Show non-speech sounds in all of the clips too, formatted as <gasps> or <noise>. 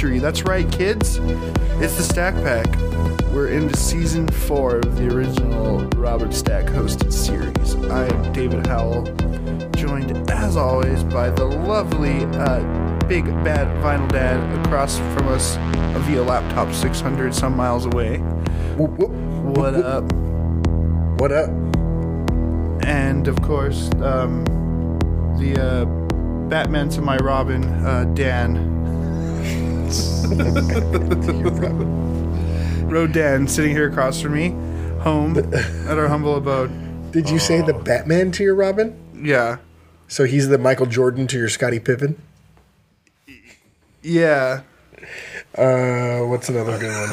a mystery. That's right, kids. It's the Stack Pack. We're into season four of the original Robert Stack hosted series. I am David Howell, joined as always by the lovely uh, big bad vinyl dad across from us via laptop 600 some miles away. Whoop, whoop. What up? What up? and of course um, the uh, Batman to my Robin, uh, Dan. Road <laughs> Dan sitting here across from me, home at our humble abode. Did you say the Batman to your Robin? Yeah, So he's the Michael Jordan to your Scottie Pippen? yeah. Uh, what's another good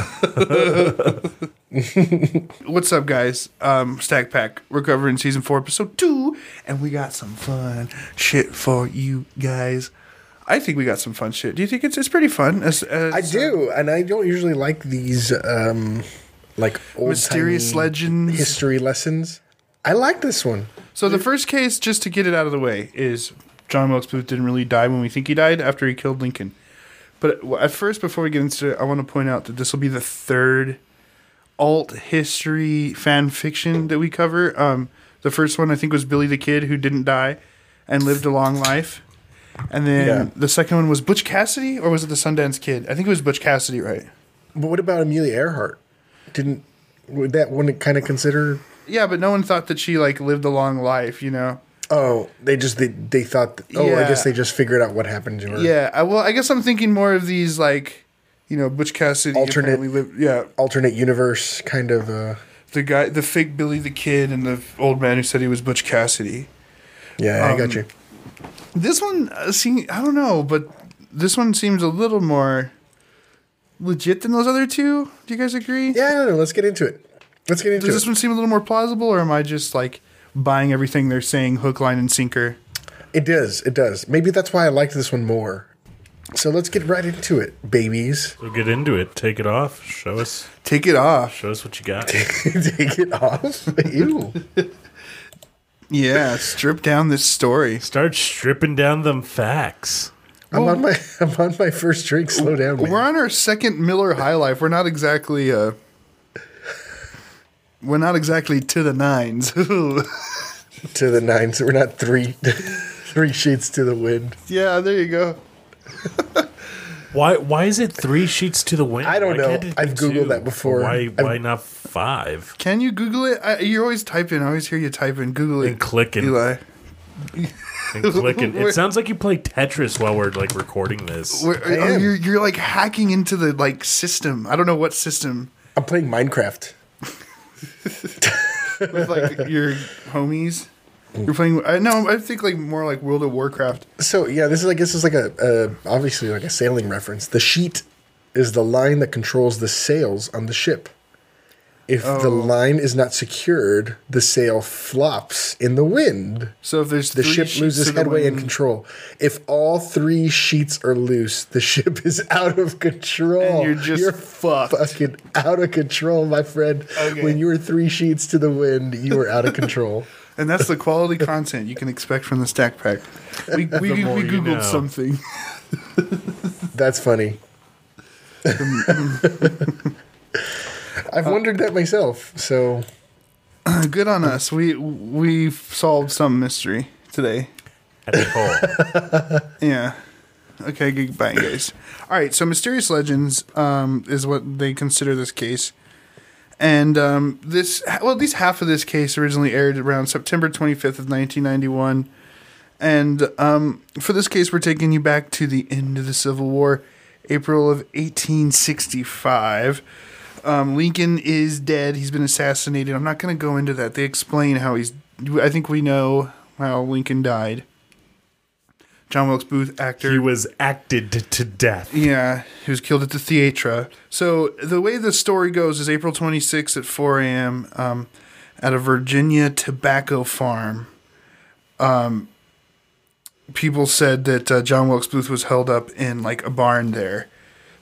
one? <laughs> What's up, guys? Um, Stack Pack. We're covering season four, episode two, and we got some fun shit for you guys. I think we got some fun shit. Do you think it's it's pretty fun? As, as, I do, and I don't usually like these um, like old Mysterious legends. history lessons. I like this one. So the first case, just to get it out of the way, is John Wilkes Booth didn't really die when we think he died after he killed Lincoln. But at first, before we get into it, I want to point out that this will be the third alt history fan fiction that we cover. Um, the first one I think was Billy the Kid who didn't die and lived a long life. And then Yeah. the second one was Butch Cassidy, or was it the Sundance Kid? I think it was Butch Cassidy, right? But what about Amelia Earhart? Didn't would that wouldn't kind of consider? Yeah, but no one thought that she like lived a long life, you know. Oh, they just they they thought. oh, I guess they just figured out what happened to her. Yeah, I, well, I guess I'm thinking more of these like, you know, Butch Cassidy Alternate- lived. Yeah, alternate universe kind of. Uh, the guy, the fake Billy the Kid, and the old man who said he was Butch Cassidy. yeah, I Um, got you. This one, uh, see, I don't know, but this one seems a little more legit than those other two. Do you guys agree? Yeah, no, no, let's get into it. Let's get into Does it. this one seem a little more plausible, or am I just like buying everything they're saying, hook, line, and sinker? It does. It does. Maybe that's why I liked this one more. So let's get right into it, babies. So get into it. Take it off. Show us. Take it off. Show us what you got. <laughs> Take it off. Ew. Yeah, strip down this story. Start stripping down them facts. I'm on my <laughs> I'm on my first drink. Slow down, man. We're on our second Miller High Life. We're not exactly uh we're not exactly to the nines. <laughs> to the nines. we're not three <laughs> three sheets to the wind. yeah, there you go. Why? Why is it three sheets to the wind? I don't Why know. can't it be I've Googled two? that before. Why? I've- Why not five? Can you Google it? I, you're always typing. I always hear you typing. Google it. And clicking. Eli. And clicking. <laughs> Where- It sounds like you play Tetris while we're like recording this. Where, I oh, am. you're you're like hacking into the like system. I don't know what system. I'm playing Minecraft. <laughs> With like your homies. You're playing. I no, I think like more like World of Warcraft. So yeah, this is I guess is like a uh, obviously like a sailing reference. The sheet is the line that controls the sails on the ship. If the Oh. line is not secured, the sail flops in the wind. So if there's The ship loses the headway and control. If all three sheets are loose, the ship <laughs> is out of control. And you're just fucked. fucking out of control, my friend. Okay. When you were three sheets to the wind, you were out of <laughs> control. And that's the quality <laughs> content you can expect from the stack pack. We, <laughs> we, we, more you Googled know. something. That's funny. <laughs> I've wondered that myself. So <clears throat> Good on us. We we solved some mystery today. At the hole. Yeah. Okay, goodbye, guys. All right, so Mysterious Legends um, is what they consider this case. And um, this, well, at least half of this case originally aired around September 25th of 1991. And um, for this case, we're taking you back to the end of the Civil War, April of 1865. Um, Lincoln is dead. He's been assassinated. I'm not going to go into that. They explain how he's. I think we know how Lincoln died. John Wilkes Booth, actor. he was acted to death. Yeah, he was killed at the theatre. So the way the story goes is April 26th at 4 a.m. Um, at a Virginia tobacco farm. Um, people said that uh, John Wilkes Booth was held up in like a barn there.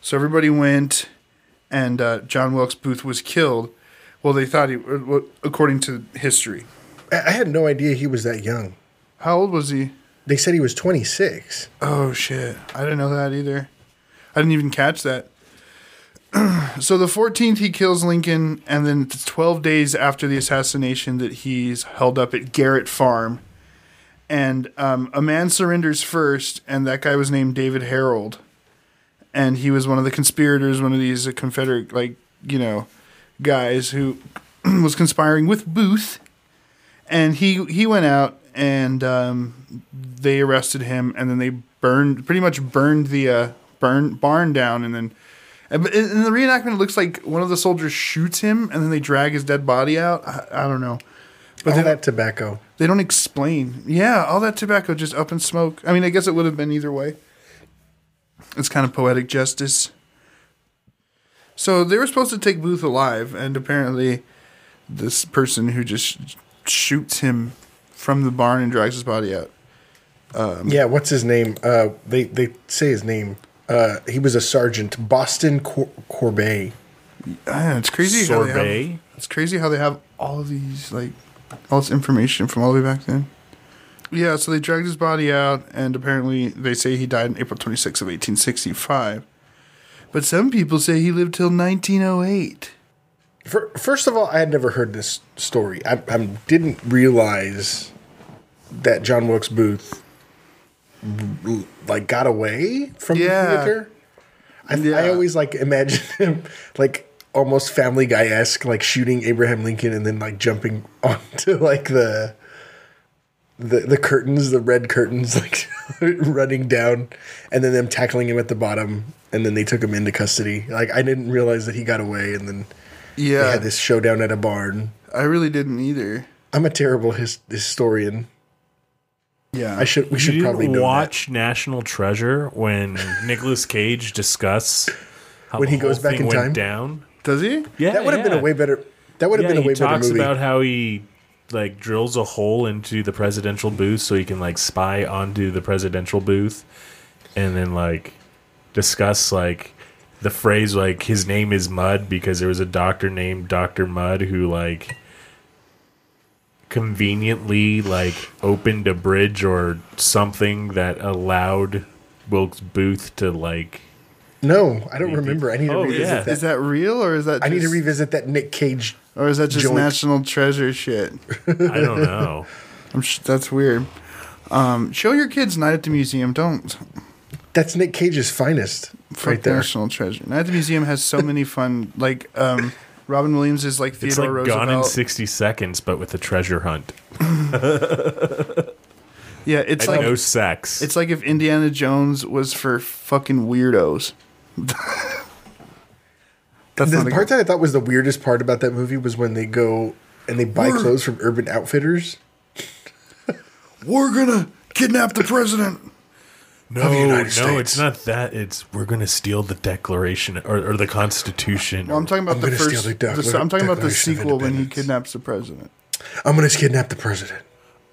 So everybody went, and uh, John Wilkes Booth was killed. Well, they thought he, uh, according to history. I I had no idea he was that young. How old was he? They said he was 26. Oh shit! I didn't know that either. I didn't even catch that. <clears throat> so the 14th, he kills Lincoln, and then it's 12 days after the assassination that he's held up at Garrett Farm, and um, a man surrenders first, and that guy was named David Herold, and he was one of the conspirators, one of these uh, Confederate like you know guys who <clears throat> was conspiring with Booth, and he he went out and um, they arrested him, and then they burned pretty much burned the uh, burn barn down, and then. And but in in the reenactment, it looks like one of the soldiers shoots him, and then they drag his dead body out. I, I don't know, but All that tobacco. they don't explain. Yeah, all that tobacco just up in smoke. I mean, I guess it would have been either way. It's kind of poetic justice. So they were supposed to take Booth alive, and apparently, this person who just shoots him from the barn and drags his body out. yeah, what's his name? Uh, they they say his name. Uh, he was a sergeant, Boston Cor- Corbett. Ah, it's crazy how they have. It's crazy how they have all of these like all this information from all the way back then. Yeah, so they dragged his body out, and apparently they say he died on April 26th of 1865. But some people say he lived till 1908. Fir- First of all, I had never heard this story. I, I didn't realize that John Wilkes Booth like got away from Yeah. the theater. I, I always like imagine <laughs> him like almost Family Guy esque, like shooting Abraham Lincoln and then like jumping <laughs> onto like the the the curtains, the red curtains, <laughs> like running down, and then them tackling him at the bottom, and then they took him into custody. Like I didn't realize that he got away, and then they Yeah, had this showdown at a barn. I really didn't either. I'm a terrible his- historian. Yeah, I should we You should didn't probably know watch National Treasure when <laughs> Nicolas Cage discuss how When the he goes whole back thing in went time? down. Does he? Yeah, that. That would have been a way better. That would have yeah, been a way better movie. He talks about how he like drills a hole into the presidential booth so he can like spy onto the presidential booth, and then like discuss like the phrase like his name is Mud because there was a doctor named Doctor Mudd who like conveniently like opened a bridge or something that allowed Wilkes Booth to like no, I don't remember. I need to Oh, revisit yeah. that. Is that real or is that? I need to revisit that Nick Cage. Or is that just joint. national treasure shit? <laughs> I don't know. I'm sh- that's weird. Um, show your kids Night at the Museum. Don't That's Nick Cage's finest, fuck right there. National Treasure. Night at the Museum has so many fun. Like um, Robin Williams is like Theodore It's Theodore like Roosevelt. Gone in 60 Seconds, but with a treasure hunt. <laughs> yeah, it's And like no sex. it's like if Indiana Jones was for fucking weirdos. <laughs> That's The part good, that I thought was the weirdest part about that movie was when they go and they buy We're- clothes from Urban Outfitters. We're gonna kidnap the president. No, of the United no, States. it's not that. It's we're going to steal the Declaration or, or the Constitution. Well, I'm talking about I'm the gonna steal first. the the- I'm talking about the sequel when he kidnaps the president. I'm gonna kidnap the president,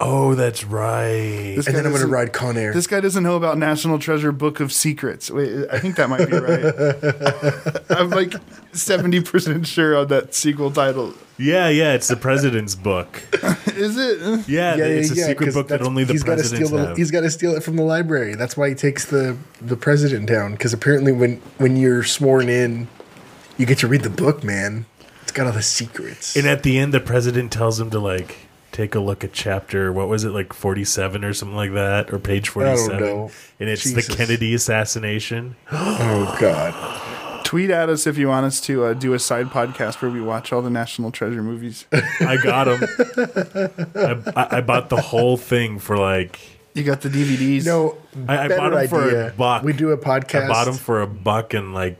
oh, that's right. This and guy then I'm gonna doesn't- ride Con Air. This guy doesn't know about National Treasure Book of Secrets. Wait, I think that might be right. <laughs> I'm like 70% sure on that sequel title. Yeah, yeah, it's the president's book. <laughs> Is it? Yeah, it's a secret book that only the he's gotta presidents steal the, have. He's got to steal it from the library. That's why he takes the the president down. Because apparently, when when you're sworn in, you get to read the book. Man, it's got all the secrets. and at the end, the president tells him to like take a look at chapter. What was it like forty seven or something like that, or page forty seven? know. And it's Jesus. the Kennedy assassination. <gasps> oh God, Tweet at us if you want us to uh, do a side podcast where we watch all the National Treasure movies. <laughs> I got them. I, I, I bought the whole thing for like. You got the DVDs. no, I, I better bought him for a buck. We do a podcast. I bought him for a buck and like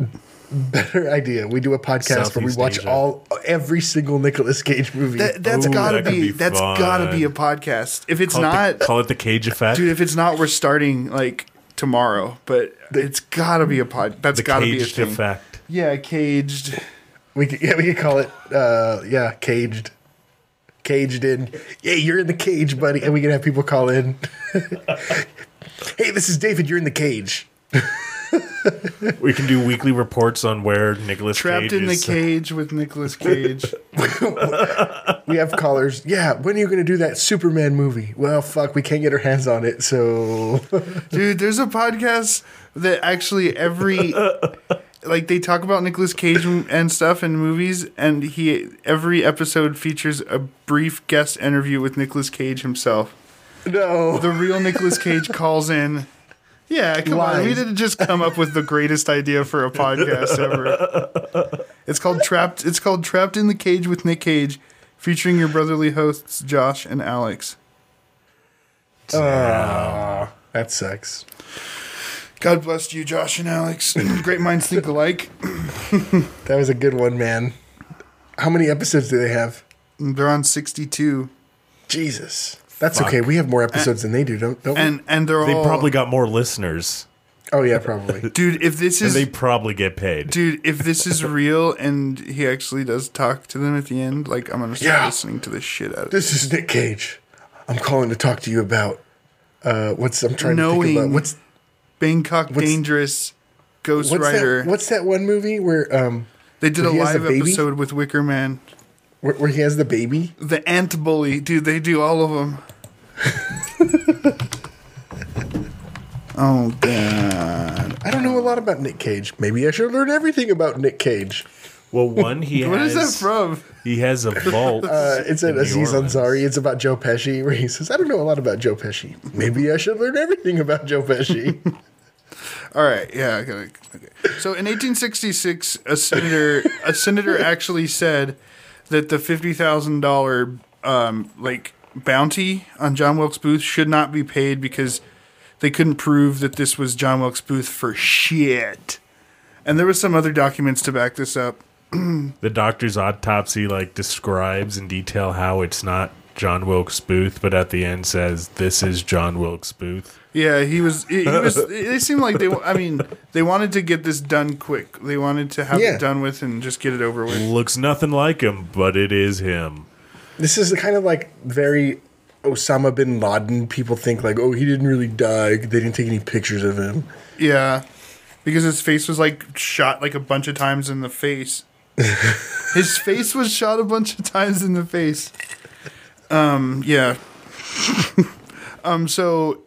better idea. We do a podcast where we watch Asia. all every single Nicolas Cage movie. That, that's Ooh, gotta that be, be that's fun. gotta be a podcast. If it's call, not, it the, call it the cage effect. dude, if it's not, we're starting like tomorrow. But it's gotta be a pod. That's the gotta be a caged thing. effect. Yeah, caged. we could, yeah, we could call it uh, yeah, caged. Caged in. Yeah, you're in the cage, buddy. And we can have people call in. <laughs> hey, this is David. You're in the cage. We can do weekly reports on where Nicholas Trapped Cage in the is. <laughs> cage with Nicolas Cage. <laughs> We have callers. Yeah, when are you going to do that Superman movie? Well, fuck, we can't get our hands on it, so <laughs> Dude, there's a podcast that actually every like they talk about Nicolas Cage and stuff in movies, and he every episode features a brief guest interview with Nicolas Cage himself. no. The real Nicolas Cage calls in. Yeah, come on. We didn't just come up with the greatest idea for a podcast ever. It's called Trapped. It's called Trapped in the Cage with Nick Cage, featuring your brotherly hosts Josh and Alex. Aw, that sucks. God bless you, Josh and Alex. <clears throat> Great minds think alike. <laughs> That was a good one, man. How many episodes do they have? They're on sixty-two, Jesus. That's Fuck. okay. We have more episodes than they do, don't, don't we? and and they're all They all probably got more listeners, Oh, yeah, probably. <laughs> dude. If this and is they probably get paid. dude, if this is real, and he actually does talk to them at the end, like I'm gonna start Yeah. listening to this shit out of it. this is Nick Cage. I'm calling to talk to you about uh, what's I'm trying to think Knowing about. What's Bangkok What's- Dangerous, Ghost what's Rider. that? What's that one movie where um they did a where he has the live baby? episode with Wicker Man. where, where he has the baby? The Ant Bully, dude. They do all of them. <laughs> oh god. I don't know a lot about Nick Cage. Maybe I should learn everything about Nick Cage. Well, one he <laughs> What has. is that from? He has a vault. Uh, it's an in Aziz Orleans. Ansari. It's about Joe Pesci, where he says, "I don't know a lot about Joe Pesci. Maybe I should learn everything about Joe Pesci." <laughs> All right, yeah. I gotta, okay. So in 1866, a senator a senator actually said that the fifty thousand dollar um, like bounty on John Wilkes Booth should not be paid because they couldn't prove that this was John Wilkes Booth for shit. And there was some other documents to back this up. <clears throat> The doctor's autopsy like describes in detail how it's not John Wilkes Booth, but at the end says this is John Wilkes Booth. Yeah, he was. He, he was. <laughs> They seemed like they. I mean, they wanted to get this done quick. They wanted to have Yeah. it done with and just get it over with. Looks nothing like him, but it is him. This is kind of like very Osama bin Laden. People think like, "Oh, he didn't really die. They didn't take any pictures of him." Yeah, because his face was like shot like a bunch of times in the face. <laughs> his face was shot a bunch of times in the face. Um. Yeah. <laughs> um. So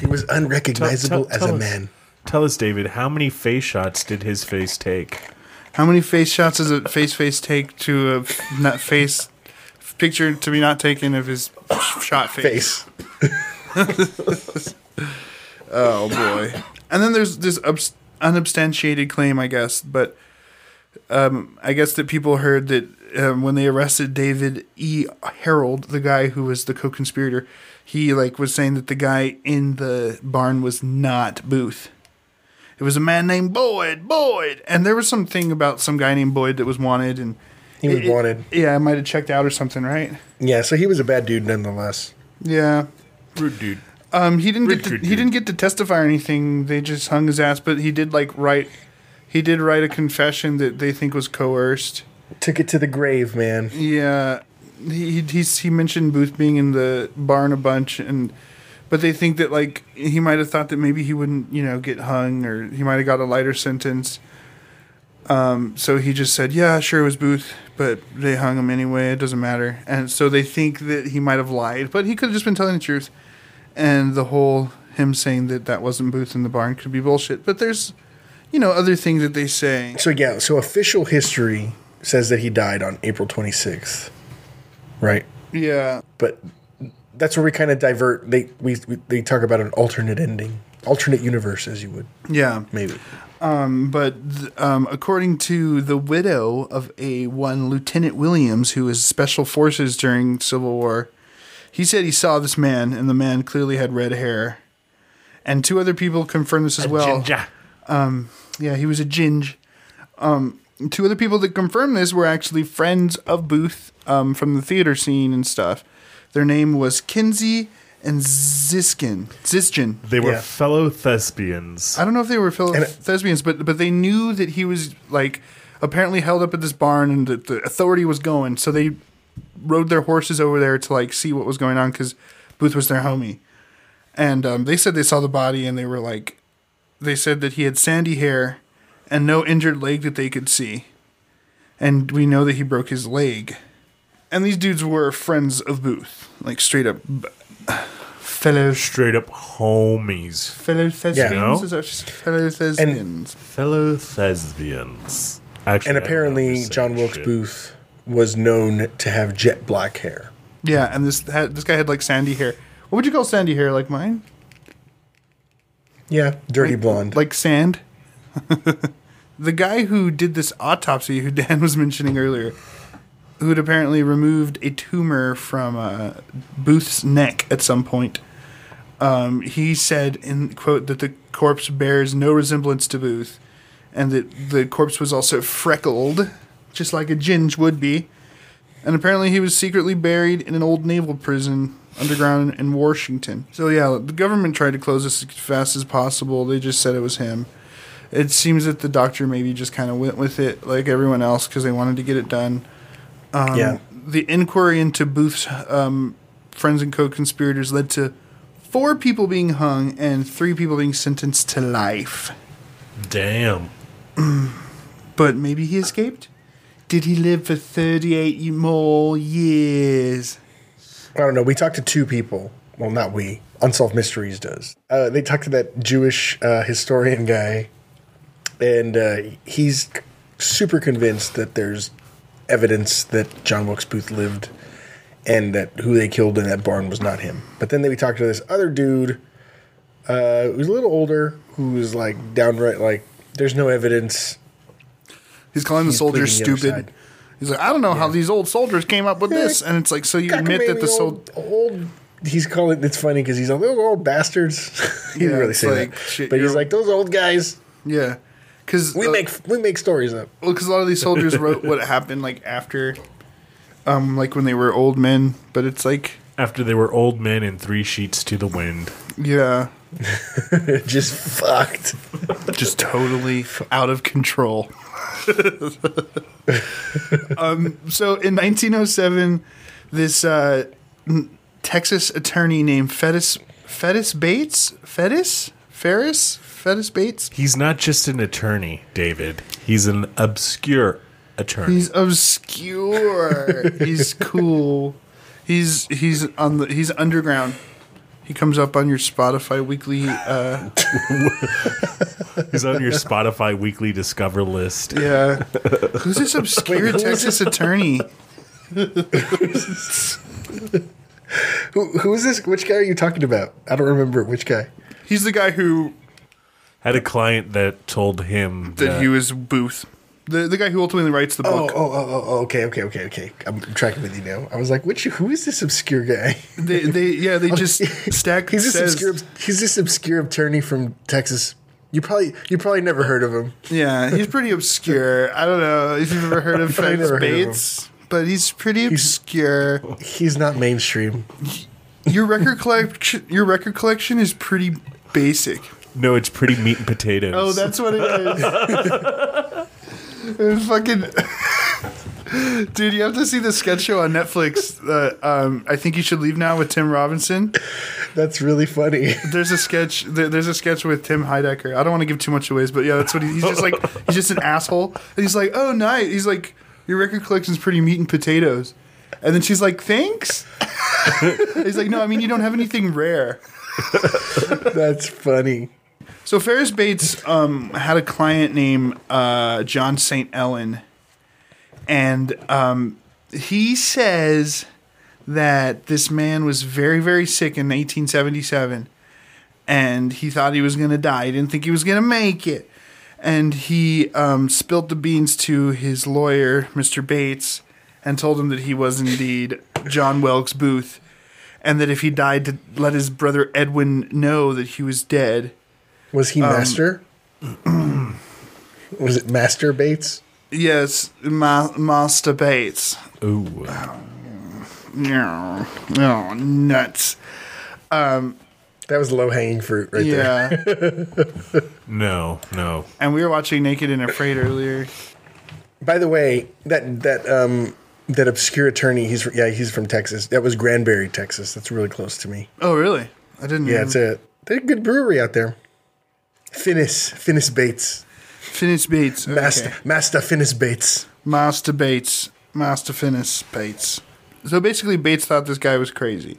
He was unrecognizable Tell- tell- as a tell us. man. Tell us, David, how many face shots did his face take? how many face shots does a face face take to a not face picture to be not taken of his shot face? Face. <laughs> Oh boy. And then there's this ubs- unubstantiated claim, I guess, but um, I guess that people heard that um, when they arrested David E. Herold, the guy who was the co-conspirator, he like was saying that the guy in the barn was not Booth. It was a man named Boyd. Boyd, and there was something about some guy named Boyd that was wanted, and He was it- it- wanted. Yeah, I might have checked out or something, right? Yeah, so he was a bad dude nonetheless. Yeah. Rude dude. Um, he didn't get to, Richard he did. didn't get to testify or anything. They just hung his ass, but he did like write he did write a confession that they think was coerced. Took it to the grave, man. Yeah, he he he mentioned Booth being in the barn a bunch, and but they think that like he might have thought that maybe he wouldn't you know get hung or he might have got a lighter sentence. Um, so he just said, "Yeah, sure, it was Booth, but they hung him anyway. It doesn't matter." And so they think that he might have lied, but he could have just been telling the truth. And the whole him saying that that wasn't Booth in the barn could be bullshit. But there's, you know, other things that they say. So yeah, so official history says that he died on April 26th. Right? Yeah, But that's where we kind of divert. They we, we they talk about an alternate ending, alternate universe, as you would yeah. maybe. But th- um, according to the widow of a one Lieutenant Williams, who was special forces during Civil War, he said he saw this man, and the man clearly had red hair. And two other people confirmed this as well. Ginger. Yeah, he was a ginge. Um, two other people that confirmed this were actually friends of Booth um, from the theater scene and stuff. Their name was Kinsey and Ziskin. Ziskin. They were Yeah. fellow thespians. I don't know if they were fellow And- thespians, but but they knew that he was like apparently held up at this barn and that the authority was going, so they rode their horses over there to like see what was going on because Booth was their homie, and um, they said they saw the body and they were like, they said that he had sandy hair and no injured leg that they could see. And we know that he broke his leg. And these dudes were friends of Booth, like straight up b- fellow Straight up homies. fellow thespians. No? Is that just fellow thespians? Fellow thespians. Actually, And I don't know apparently, John Wilkes shit. Booth was known to have jet black hair. yeah, and this had, this guy had like sandy hair. What would you call sandy hair? Like mine? Yeah, dirty Like- blonde. Like sand. <laughs> the guy who did this autopsy, who Dan was mentioning earlier, who had apparently removed a tumor from uh, Booth's neck at some point, um, he said in quote that the corpse bears no resemblance to Booth, and that the corpse was also freckled, just like a ginge would be. And apparently, he was secretly buried in an old naval prison underground in Washington. So yeah, the government tried to close this as fast as possible. They just said it was him. It seems that the doctor maybe just kind of went with it, like everyone else, because they wanted to get it done. Um, yeah. The inquiry into Booth's um, friends and co-conspirators led to four people being hung and three people being sentenced to life. Damn. <clears throat> But maybe he escaped. Did he live for thirty-eight more years? I don't know. We talked to two people. Well, not we. Unsolved Mysteries does. Uh, they talked to that Jewish uh, historian guy, and uh, he's super convinced that there's evidence that John Wilkes Booth lived, and that who they killed in that barn was not him. But then we talked to this other dude, uh, who's a little older, who was like downright like, "There's no evidence." He's calling the He's soldiers pleading the other stupid. side. He's like, I don't know how these old soldiers came up with this, and it's like, so you admit that the old, old. He's calling. It's funny because he's like those old bastards. <laughs> he didn't Yeah, really it's say like, that, shit, but he's you're- like those old guys. yeah, because We make we make stories up. well, because a lot of these <laughs> soldiers wrote what happened like after, um, like when they were old men. But it's like, After they were old men in three sheets to the wind. yeah, <laughs> Just fucked. just totally out of control. <laughs> um, so in 1907, this uh, Texas attorney named Fettis Fettis Bates Fettis Ferris Fettis Bates. He's not just an attorney, David. He's an obscure attorney. He's obscure. <laughs> he's cool. He's he's on the he's underground. He comes up on your Spotify weekly. Uh, <laughs> He's on your Spotify weekly discover list. yeah, who's this obscure who is Texas attorney? <laughs> Who who is this? Which guy are you talking about? I don't remember which guy. He's the guy who Had a client that told him that he was Booth, the the guy who ultimately writes the Oh, book. oh, oh, oh, oh, okay, okay, okay, okay. I'm tracking with you now. I was like, which? Who is this obscure guy? They they yeah they <laughs> just <laughs> stack. He's this says, obscure. He's this obscure attorney from Texas. You probably you probably never heard of him. Yeah, he's pretty obscure. I don't know if you've ever heard <laughs> of I've Fettis never heard of him. Bates, but he's pretty obscure. He's not mainstream. Your record collection, your record collection is pretty basic. No, it's pretty meat and potatoes. Oh, that's what it is. <laughs> It's fucking. <laughs> Dude, you have to see the sketch show on Netflix. Uh, um, I think you should leave now with Tim Robinson. That's really funny. There's a sketch. there- There's a sketch with Tim Heidecker. I don't want to give too much away, but yeah, that's what he, he's just like. He's just an asshole. And he's like, "Oh, nice." He's like, "Your record collection's pretty meat and potatoes." And then she's like, "Thanks." <laughs> he's like, "No, I mean you don't have anything rare." That's funny. So Ferris Bates um, had a client named uh, John St. Helen, and um, he says that this man was very, very sick in 1877, and he thought he was going to die. He didn't think he was going to make it, and he um, spilled the beans to his lawyer, Mr. Bates, and told him that he was indeed John Wilkes Booth, and that if he died, to let his brother Edwin know that he was dead. Was he Master? <clears throat> was it Master Bates? Yes, Ma- Master Bates. Ooh. No, oh, nuts. Um, That was low hanging fruit right there. Yeah. <laughs> No, no. and we were watching Naked and Afraid earlier. By the way, that that um that obscure attorney, he's yeah, he's from Texas. That was Granbury, Texas. That's really close to me. Oh, really? I didn't. Know. Yeah, it's a they a good brewery out there. Finis, Finis Bates, Finis Bates. Okay. Master, Master Finis Bates. Master Bates. Master Finis Bates. So basically, Bates thought this guy was crazy,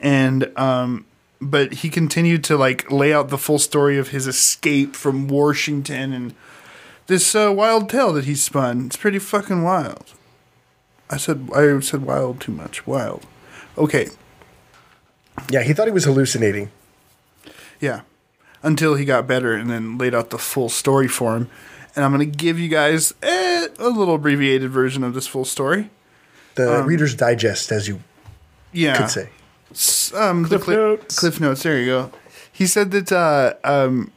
and um, but he continued to like lay out the full story of his escape from Washington and this uh, wild tale that he spun. It's pretty fucking wild. I said I said wild too much. Wild. Okay. Yeah, he thought he was hallucinating. Yeah. Until he got better and then laid out the full story for him. And I'm going to give you guys eh, a little abbreviated version of this full story. The Reader's Digest, as you Yeah. could say. S- Um, the Cliff cli- notes. Cliff notes. There you go. He said that uh, um,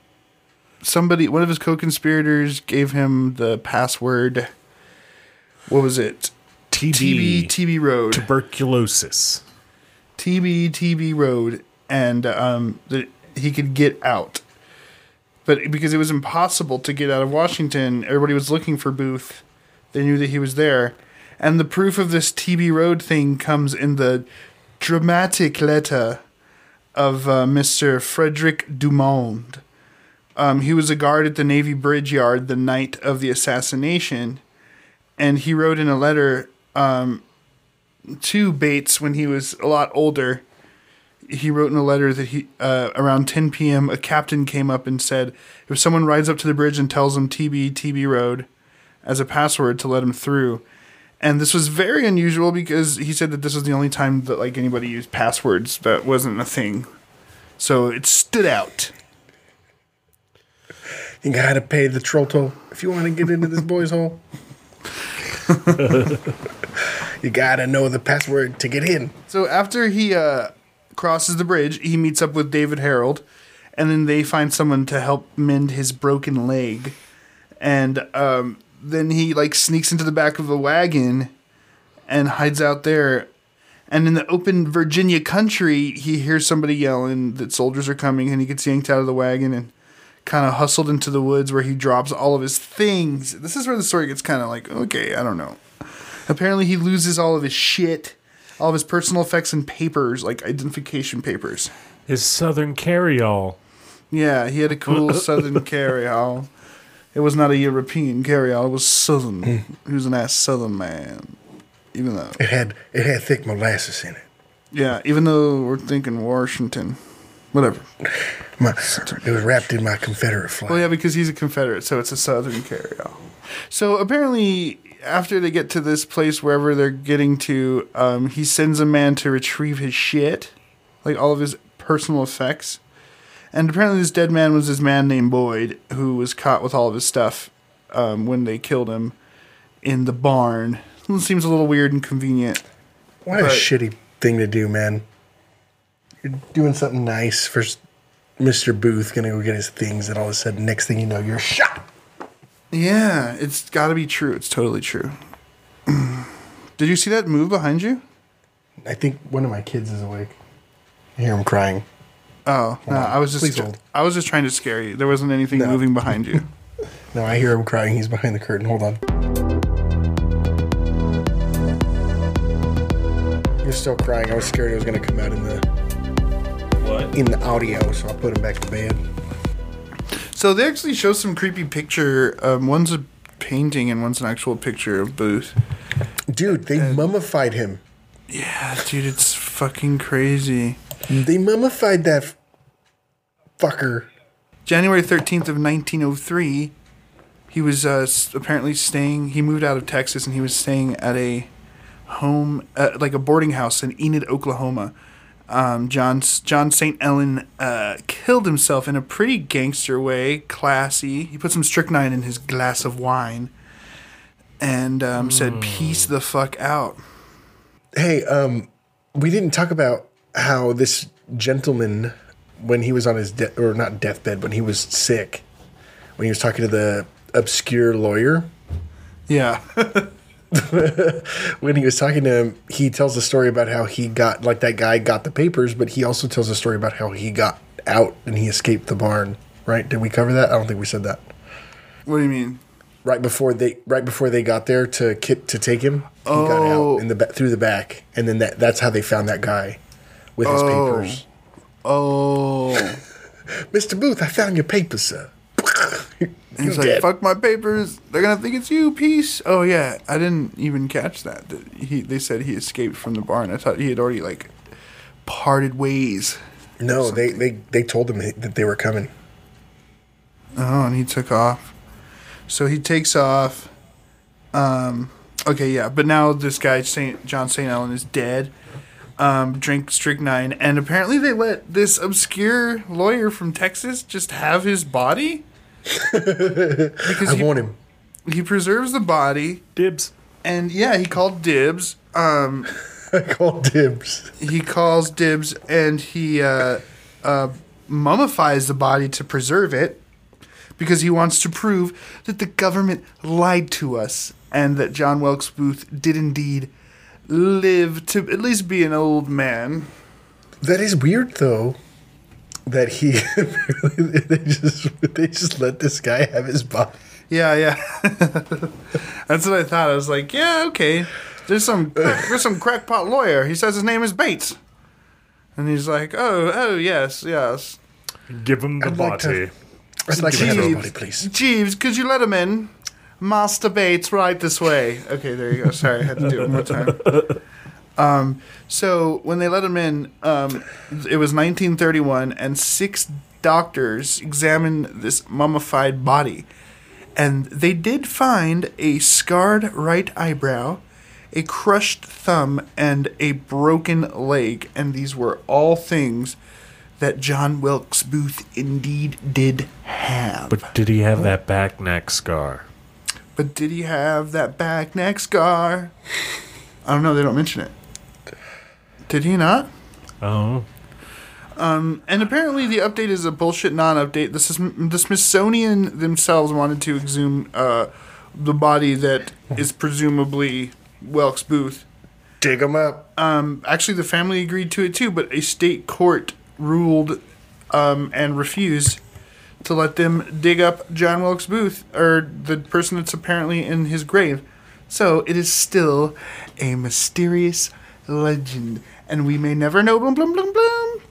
somebody, one of his co-conspirators, gave him the password. What was it? TB TB. TB Road. Tuberculosis. TB TB Road, and um, that he could get out. But because it was impossible to get out of Washington, everybody was looking for Booth. They knew that he was there, and the proof of this TB Road thing comes in the dramatic letter of uh, Mr. Frederick Dumond. Um, he was a guard at the Navy Bridge Yard the night of the assassination, and he wrote in a letter um, to Bates when he was a lot older. He wrote in a letter that he uh, around 10 p.m. a captain came up and said if someone rides up to the bridge and tells him TB TB Road as a password to let him through. And this was very unusual because he said that this was the only time that like anybody used passwords that wasn't a thing. So it stood out. You gotta pay the troll toll if you want to get into this boy's hole. <laughs> you gotta know the password to get in. So after he uh, crosses the bridge, he meets up with David Herold, and then they find someone to help mend his broken leg, and um, then he like sneaks into the back of a wagon and hides out there. And in the open Virginia country, he hears somebody yelling that soldiers are coming, and he gets yanked out of the wagon and kind of hustled into the woods where he drops all of his things. This is where the story gets kind of like, okay, I don't know. Apparently, he loses all of his shit, all of his personal effects and papers, like identification papers. His southern carryall. Yeah, he had a cool <laughs> southern carryall. It was not a European carryall; it was southern. Hmm. he was an ass southern man. Even though, It had it had thick molasses in it. yeah, even though we're thinking Washington, whatever. My, it was wrapped in my Confederate flag. Well, yeah, because he's a Confederate, so it's a Southern carryall. So apparently, after they get to this place, wherever they're getting to, um, he sends a man to retrieve his shit, like all of his personal effects. And apparently, this dead man was this man named Boyd, who was caught with all of his stuff um, when they killed him in the barn. It seems a little weird and convenient. What a shitty thing to do, man. You're doing something nice for Mr. Booth, gonna go get his things, and all of a sudden, next thing you know, you're shot. Yeah, it's got to be true. It's totally true. <clears throat> Did you see that move behind you? I think one of my kids is awake. I hear him crying. Oh no! on. I was just Please hold. I was just trying to scare you. There wasn't anything No. moving behind you. <laughs> No, I hear him crying. He's behind the curtain. Hold on. You're still crying. I was scared it was gonna come out in the What? in the audio, so I put him back to bed. So they actually show some creepy picture. Um, one's a painting and one's an actual picture of Booth. Dude, they mummified him. Yeah, dude, it's fucking crazy. They mummified that f- fucker. January thirteenth of nineteen oh three. He was uh, apparently staying. He moved out of Texas and he was staying at a home, uh, like a boarding house in Enid, Oklahoma. Um, John John St. Helen uh, killed himself in a pretty gangster way, classy. He put some strychnine in his glass of wine, and um, said, "Peace the fuck out." Hey, um, we didn't talk about how this gentleman, when he was on his de- or not deathbed, when he was sick, when he was talking to the obscure lawyer, Yeah, <laughs> <laughs> when he was talking to him, he tells a story about how he got like that guy got the papers, but he also tells a story about how he got out and he escaped the barn. Right? Did we cover that? I don't think we said that. what do you mean? Right before they right before they got there to kit to take him, he got Oh. out in the ba- through the back, and then that that's how they found that guy with his Oh. papers. Oh, <laughs> Mr. Booth, I found your papers, sir. He's like, "Fuck my papers! They're gonna think it's you, peace." Oh yeah, I didn't even catch that. that He they said he escaped from the barn. I thought he had already like parted ways. No, they, they, they told him that they were coming. Oh, and he took off. So he takes off. Um, okay, yeah, but now this guy Saint John Saint Helen is dead. Um, drink strychnine, and apparently they let this obscure lawyer from Texas just have his body because I he, want him. he preserves the body, Dibs. and yeah, he called dibs. Um, <laughs> I call dibs. he calls dibs, and he uh, uh, mummifies the body to preserve it because he wants to prove that the government lied to us and that John Wilkes Booth did indeed live to at least be an old man. That is weird, though. That he <laughs> they just they just let this guy have his body. Yeah, yeah. <laughs> That's what I thought. I was like, yeah, okay. There's some <laughs> there's some crackpot lawyer. He says his name is Bates, and he's like, oh, oh, yes, yes. Give him the I'd like to- body. I'd like to have his Jeeves. body, please. Jeeves, could you let him in? Master Bates, right this way. Okay, there you go. Sorry, I had to do it one more time. Um, so when they let him in, um, it was 1931, and six doctors examined this mummified body, and they did find a scarred right eyebrow, a crushed thumb, and a broken leg, and these were all things that John Wilkes Booth indeed did have. But did he have that back neck scar? But did he have that back neck scar? I don't know. They don't mention it. Did he not? Oh. And apparently, the update is a bullshit non-update. The, Sm- the Smithsonian themselves wanted to exhume uh, the body that is presumably Wilkes Booth. Dig him up. Um, actually, the family agreed to it too, but a state court ruled um, and refused to let them dig up John Wilkes Booth or the person that's apparently in his grave. So it is still a mysterious legend, and we may never know. Bloom, bloom, bloom, bloom.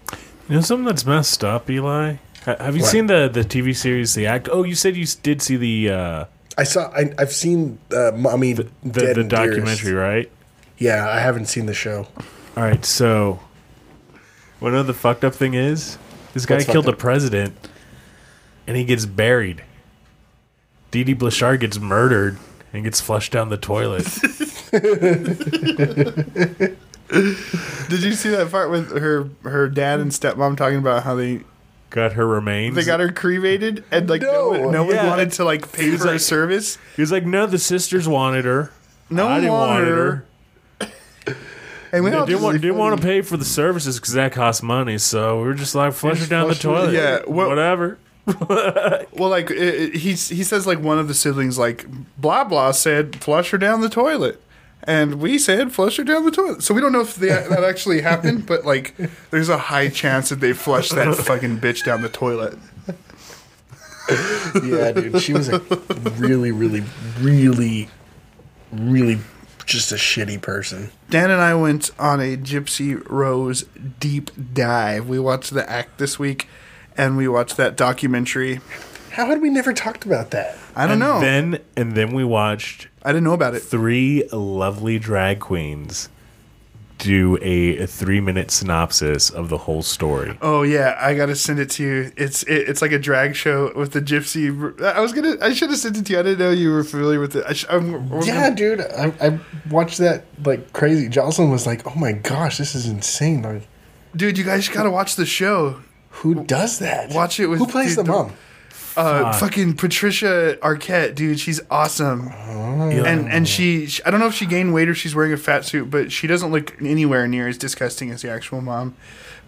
You know something that's messed up, Eli? Ha- Have you What? seen the the TV series The Act? Oh, you said you s- did see the uh, I saw. I, I've seen uh, Mommy the, Dead the and Dearest. documentary, right? Yeah, I haven't seen the show. All right, so what know the fucked up thing is? This guy What's killed fucked a up? president, and he gets buried. Dee Dee Blanchard gets murdered and gets flushed down the toilet. <laughs> <laughs> Did you see that part with her her dad and stepmom talking about how they got her remains. they got her cremated and like no, No, one, no one yeah. wanted to like pay He was for her service. He was like, "No, the sisters wanted her. No I one didn't wanted want her. <laughs> And we They all didn't, want, didn't want to pay for the services because that costs money. So we were just like, flush her down the flush her- toilet. Yeah, what- whatever. <laughs> Well, like it, it, he's he says like one of the siblings like blah blah said flush her down the toilet, and we said flush her down the toilet. So we don't know if they, <laughs> that actually happened, but like there's a high chance that they flushed that <laughs> fucking bitch down the toilet. Yeah, dude, she was a really, really, really, really just a shitty person. Dan and I went on a Gypsy Rose deep dive. We watched the act this week, and we watched that documentary. How had we never talked about that? I don't and know. Then and then we watched I didn't know about it. three lovely drag queens do a, three minute synopsis of the whole story. Oh yeah, I gotta send it to you. It's it, it's like a drag show with the gypsy. I was gonna. I should have sent it to you. I didn't know you were familiar with it. I sh- I'm, we're Yeah, gonna- dude, I, I watched that like crazy. Jocelyn was like, "Oh my gosh, this is insane!" Like, dude, you guys gotta watch the show. who does that? Watch it with- who plays dude, the the- mom? Uh, Fuck. fucking Patricia Arquette, dude, she's awesome. Eli- And and she, she, I don't know if she gained weight or she's wearing a fat suit, but she doesn't look anywhere near as disgusting as the actual mom.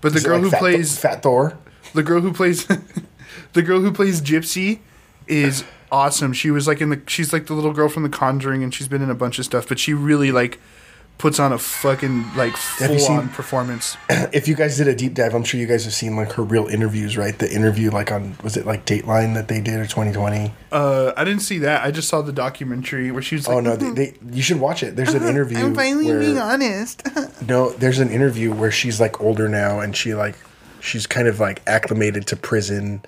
But the Is it girl like who Fat Thor- plays Fat Thor. the girl who plays <laughs> the girl who plays Gypsy is awesome. She was like in the she's like the little girl from The Conjuring, and she's been in a bunch of stuff. But she really like puts on a fucking like Have you full on performance. <clears throat> If you guys did a deep dive, I'm sure you guys have seen like her real interviews, right? The interview like on was it like Dateline that they did or 2020? Uh, I didn't see that. I just saw the documentary where she was like, Oh no, they, they you should watch it. There's an interview. I'm finally where, being honest. <laughs> No, there's an interview where she's like older now and she like she's kind of like acclimated to prison.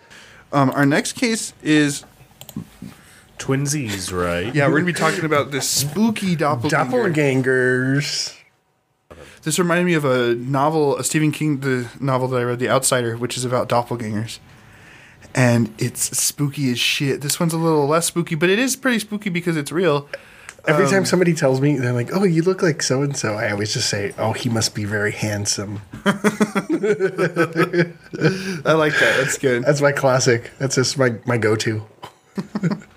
Um, our next case is Twinsies, right? yeah, we're gonna be talking about this spooky doppelganger. Doppelgangers. This reminded me of a novel, a Stephen King, the novel that I read, The Outsider, which is about doppelgangers. And it's spooky as shit. This one's a little less spooky, but it is pretty spooky because it's real. Every Um, time somebody tells me, they're like, "Oh, you look like so and so," I always just say, "Oh, he must be very handsome." <laughs> I like that. That's good. That's my classic. That's just my my go to. <laughs>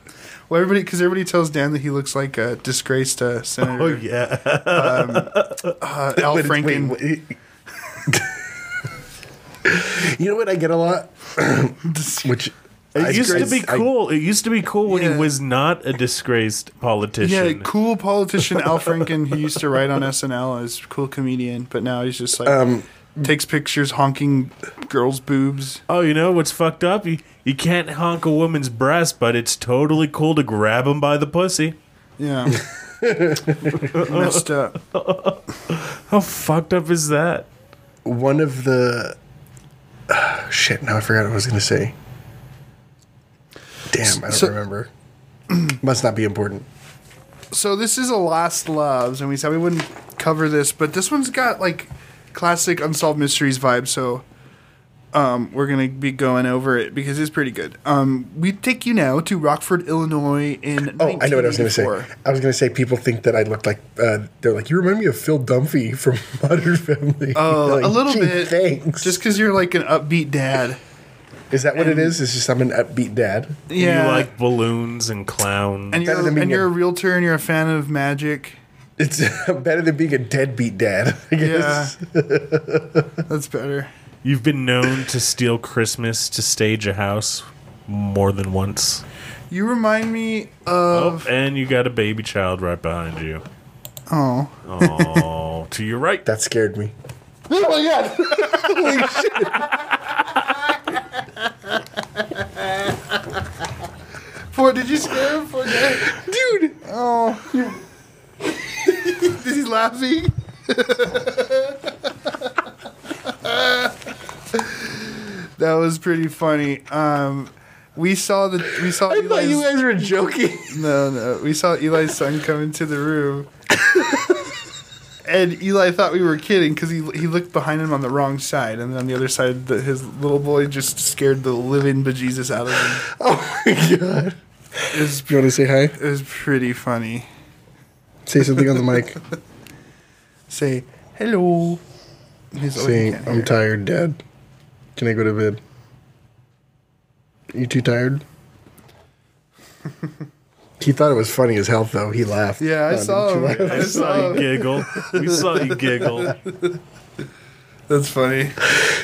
Well, everybody, because everybody tells Dan that he looks like a disgraced uh, senator. Oh yeah. <laughs> uh, Al Franken. <laughs> you know what I get a lot, which I- It used to be I- cool. it used to be cool when Yeah. he was not a disgraced politician. Yeah, <laughs> cool politician Al Franken who used to write on SNL as a cool comedian, but now he's just like Um, takes pictures honking girls' boobs. Oh, you know what's fucked up? You, you can't honk a woman's breast, but it's totally cool to grab them by the pussy. Yeah, <laughs> messed up. How fucked up is that? one of the <sighs> shit. Now I forgot what I was going to say. Damn, I don't So- remember. <clears throat> Must not be important. So this is a Lost Loves, and we said we wouldn't cover this, but this one's got like classic Unsolved Mysteries vibe. So um, we're gonna be going over it because it's pretty good. Um, we take you now to Rockford, Illinois, in Oh, I know what I was going to say. I was going to say people think that I look like uh, they're like you remind me of Phil Dunphy from <laughs> Modern Family. Oh, <laughs> Like, a little "Gee, bit. Thanks. Just because you're like an upbeat dad. is that what it is? It's just I'm an upbeat dad. Yeah, You like balloons and clowns. and you're and you're a- a realtor and you're a fan of magic. It's <laughs> better than being a deadbeat dad. I Yeah, <laughs> that's better. You've been known to steal Christmas to stage a house more than once. You remind me Oh, of and you got a baby child right behind you. oh. Oh, to your right. That scared me. Oh my god! Holy <laughs> shit, For did you scare him for dude! Oh, <laughs> is he laughing? <laughs> that was pretty funny. Um, we saw the we saw <laughs> I thought you guys were joking. no no we saw Eli's son come into the room, and Eli thought we were kidding because he he looked behind him on the wrong side, and then on the other side, the, his little boy just scared the living bejesus out of him. Oh my god! It was, You want to say hi? it was pretty funny. Say something on the mic. <laughs> Say hello. He's oh, Say, I'm hear. tired, Dad. Can I go to bed? You too tired? <laughs> he thought it was funny as hell, though. He laughed. Yeah, I Oh, saw you him. laugh? I saw you <laughs> giggle. We saw you giggle. That's funny.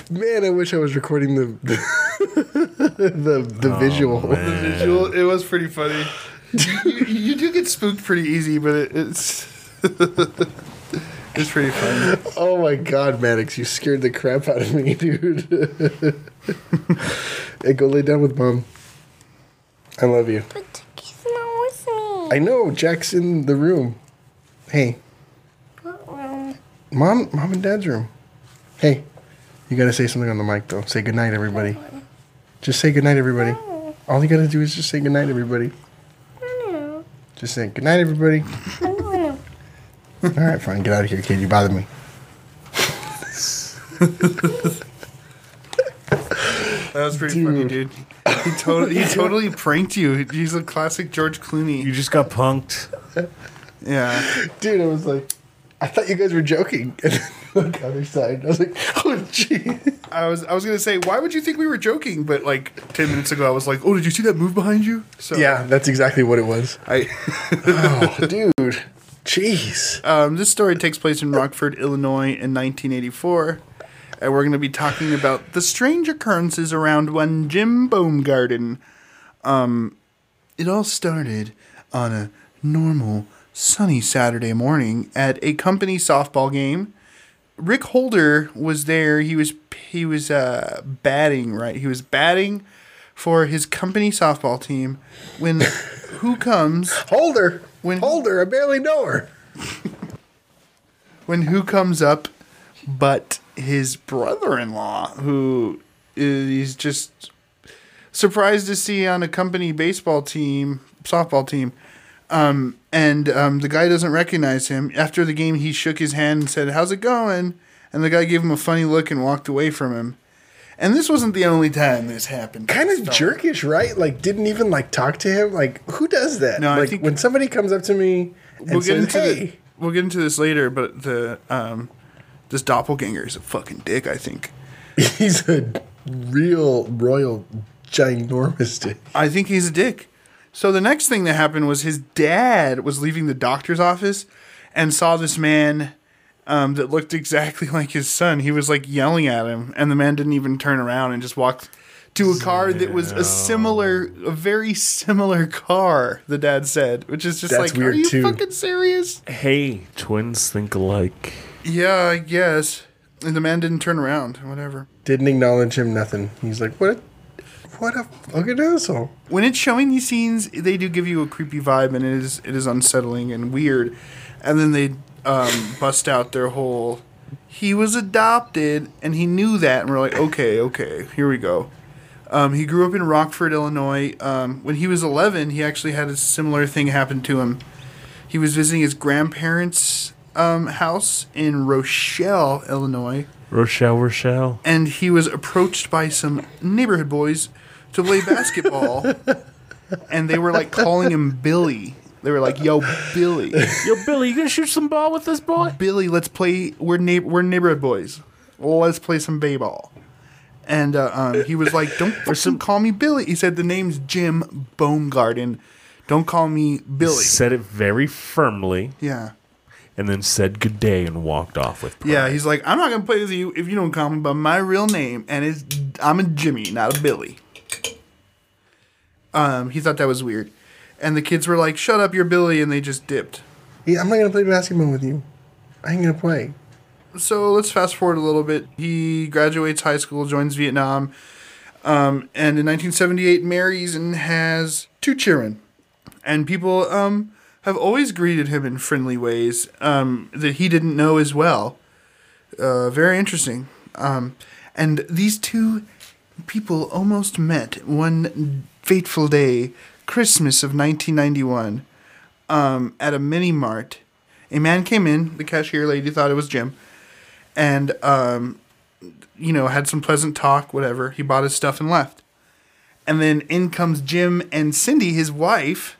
Man, I wish I was recording the the the, oh, the visual. man. Visual, it was pretty funny. You, you do get spooked pretty easy, but it, it's <laughs> it's pretty funny. Oh my god, Maddox, you scared the crap out of me, <laughs> dude. <laughs> hey, go lay down with mom. I love you. But he's not with me. I know, Jack's in the room. Hey, What room? mom, mom and dad's room. Hey, you gotta say something on the mic though. Say goodnight, everybody. Just say goodnight, everybody. Oh. All you gotta do is just say goodnight, everybody. I know. Just say goodnight, everybody. I know. All right, fine. Get out of here, kid. You bother me. <laughs> That was pretty funny, dude. He totally he totally pranked you. He's a classic George Clooney. You just got punked. Yeah. Dude, I was like, I thought you guys were joking. <laughs> And then the other side, I was like, oh, gee. I was I was gonna say, why would you think we were joking? But like ten minutes ago, I was like, oh, did you see that move behind you? So Yeah, that's exactly what it was. I. <laughs> Oh, dude. Jeez. Um, this story takes place in Rockford, Illinois in 1984. And we're going to be talking about the strange occurrences around one Jim Baumgarten. Um, it all started on a normal, sunny Saturday morning at a company softball game. Rick Holder was there. He was he was uh, batting right. He was batting for his company softball team when <laughs> who comes Holder. When- Holder. I barely know her. <laughs> when who comes up but his brother-in-law, who is just surprised to see on a company baseball team, softball team. Um, and um, the guy doesn't recognize him. After the game, he shook his hand and said, "How's it going?" And the guy gave him a funny look and walked away from him. And this wasn't the only time this happened. kind of jerkish, right? Like, didn't even like talk to him. Like, who does that? No, I think- when somebody comes up to me and We'll get into "Hey," the, we'll get into this later, but the um, this doppelganger is a fucking dick. I think. <laughs> he's a real royal ginormous dick. I think he's a dick. So the next thing that happened was his dad was leaving the doctor's office and saw this man um, that looked exactly <laughs> like his son. He was like yelling at him, and the man didn't even turn around and just walked to a car that was a similar, a very similar car. The dad said, which is just That's like, are you too. fucking serious? Hey, twins think alike. Yeah, I guess. And the man didn't turn around. Whatever. Didn't acknowledge him. Nothing. He's like, what? A, what a fucking asshole. when it's showing these scenes, they do give you a creepy vibe, and it is it is unsettling and weird. And then they um, bust out their whole. He was adopted, and he knew that, and we're like, okay, okay, here we go. Um, he grew up in Rockford, Illinois. Um, when he was 11, he actually had a similar thing happen to him. He was visiting his grandparents' um, house in Rochelle, Illinois Rochelle, Rochelle. and he was approached by some neighborhood boys to play basketball, and they were like calling him Billy. They were like, "Yo, Billy, Yo, Billy, you gonna shoot some ball with this boy? Billy, let's play. We're neigh- we're neighborhood boys. Well, let's play some b-ball." And uh, um, he was like, "Don't fucking call me Billy." He said, "The name's Jim Baumgarten. Don't call me Billy." Said it very firmly, Yeah. and then said good day and walked off with pride. Yeah, he's like, I'm not gonna play with you if you don't call me by my real name, and it's I'm a Jimmy, not a Billy. Um, he thought that was weird, and the kids were like, "Shut up, you're Billy," and they just dipped. Yeah, I'm not gonna play basketball with you. I ain't gonna play. So let's fast forward a little bit. He graduates high school, joins Vietnam, um, and in 1978 marries and has two children. And people um, have always greeted him in friendly ways um, that he didn't know as well. Uh, very interesting. Um, and these two people almost met one fateful day, Christmas of 1991, um, at a mini mart. A man came in, the cashier lady thought it was Jim, and, um, you know, had some pleasant talk, whatever. He bought his stuff and left. And then in comes Jim and Cindy, his wife,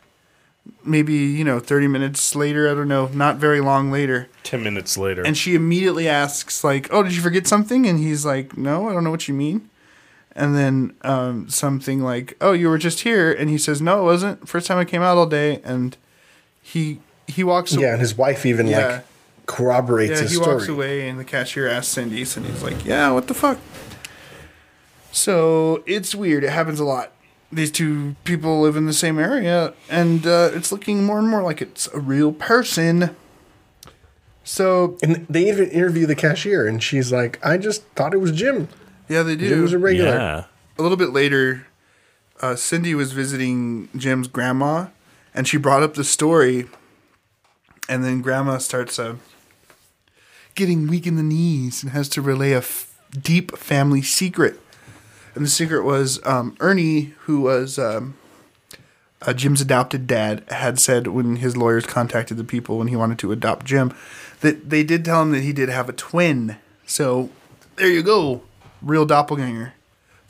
maybe, you know, 30 minutes later, I don't know, not very long later. Ten minutes later. And she immediately asks, like, "Oh, did you forget something?" And he's like, "No, I don't know what you mean." And then um, something like, "Oh, you were just here," and he says, "No, it wasn't. First time I came out all day." And he he walks. Yeah, and his wife even Yeah. like corroborates yeah, his he story. walks away, and the cashier asks Cindy, and he's like, "Yeah, what the fuck." So it's weird. It happens a lot. These two people live in the same area, and uh, it's looking more and more like it's a real person. So And they even interview the cashier, and she's like, "I just thought it was Jim. Yeah, they do. Jim was a regular." yeah. a little bit later, uh, Cindy was visiting Jim's grandma, and she brought up the story. And then grandma starts uh, getting weak in the knees and has to relay a f- deep family secret. And the secret was um, Ernie, who was um, uh, Jim's adopted dad, had said when his lawyers contacted the people when he wanted to adopt Jim, that they did tell him that he did have a twin. So there you go, real doppelganger.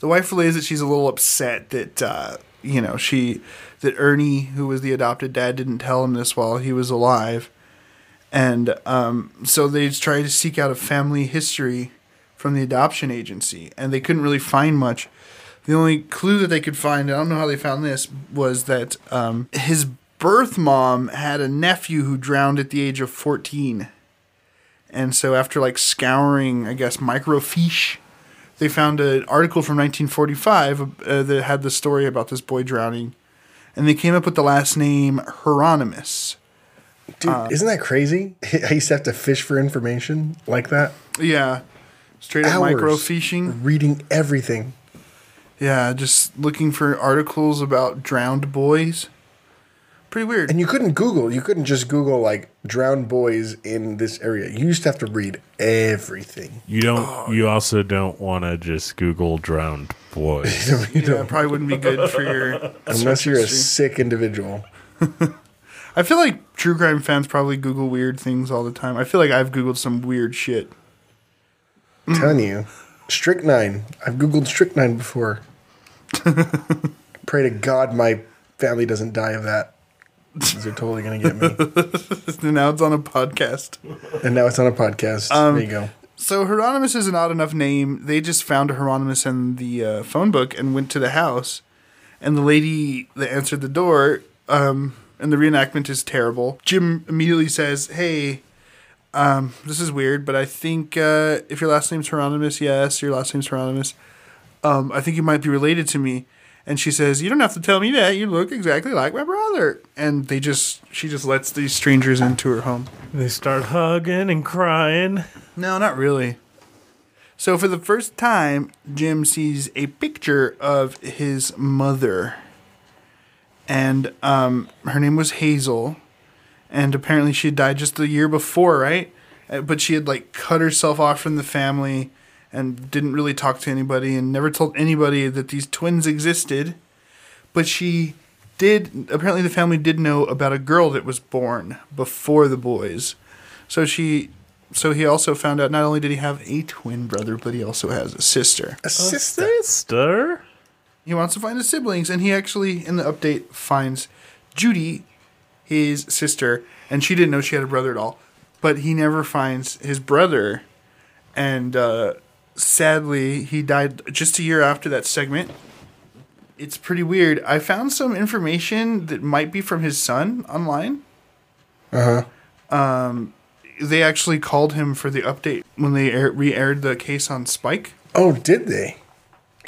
The wife relays that she's a little upset that uh, you know she that Ernie, who was the adopted dad, didn't tell him this while he was alive, and um, so they tried to seek out a family history from the adoption agency, and they couldn't really find much. The only clue that they could find, I don't know how they found this, was that um, his birth mom had a nephew who drowned at the age of 14. And so after like scouring, I guess, microfiche, they found an article from 1945 uh, that had the story about this boy drowning. And they came up with the last name Hieronymus. Dude, Uh, isn't that crazy? <laughs> I used to have to fish for information like that. Yeah. Straight up Hours microfiching. reading everything. Yeah, just looking for articles about drowned boys. Pretty weird. And you couldn't Google. You couldn't just Google like drowned boys in this area. You used to have to read everything. You don't. Oh, you also don't want to just Google drowned boys. <laughs> You yeah, know, it probably wouldn't be good for your. <laughs> unless you're a sick individual. <laughs> I feel like true crime fans probably Google weird things all the time. I feel like I've Googled some weird shit. I'm telling you, strychnine. I've Googled strychnine before. Pray to God my family doesn't die of that. They're totally gonna get me. And <laughs> now it's on a podcast. And now it's on a podcast. Um, there you go. So Hieronymus is an odd enough name. They just found Hieronymus in the uh, phone book and went to the house. And the lady that answered the door, um, and the reenactment is terrible. Jim immediately says, "Hey, um, this is weird, but I think uh, if your last name's Hieronymus, yes, your last name's Hieronymus. Um, I think you might be related to me." And she says, "You don't have to tell me that. You look exactly like my brother." And they just, she just lets these strangers into her home. they start hugging and crying. No, not really. So for the first time, Jim sees a picture of his mother. And um, her name was Hazel. And apparently she had died just the year before, right? Uh, But she had like cut herself off from the family and didn't really talk to anybody and never told anybody that these twins existed. But she did apparently the family did know about a girl that was born before the boys. So she so he also found out not only did he have a twin brother, but he also has a sister. A sister. Sister. He wants to find his siblings, and he actually, in the update, finds Judy, his sister, and she didn't know she had a brother at all. But he never finds his brother, and uh, sadly, he died just a year after that segment. It's pretty weird. I found some information that might be from his son online. Uh huh. Um, They actually called him for the update when they air- re-aired the case on Spike. Oh, did they?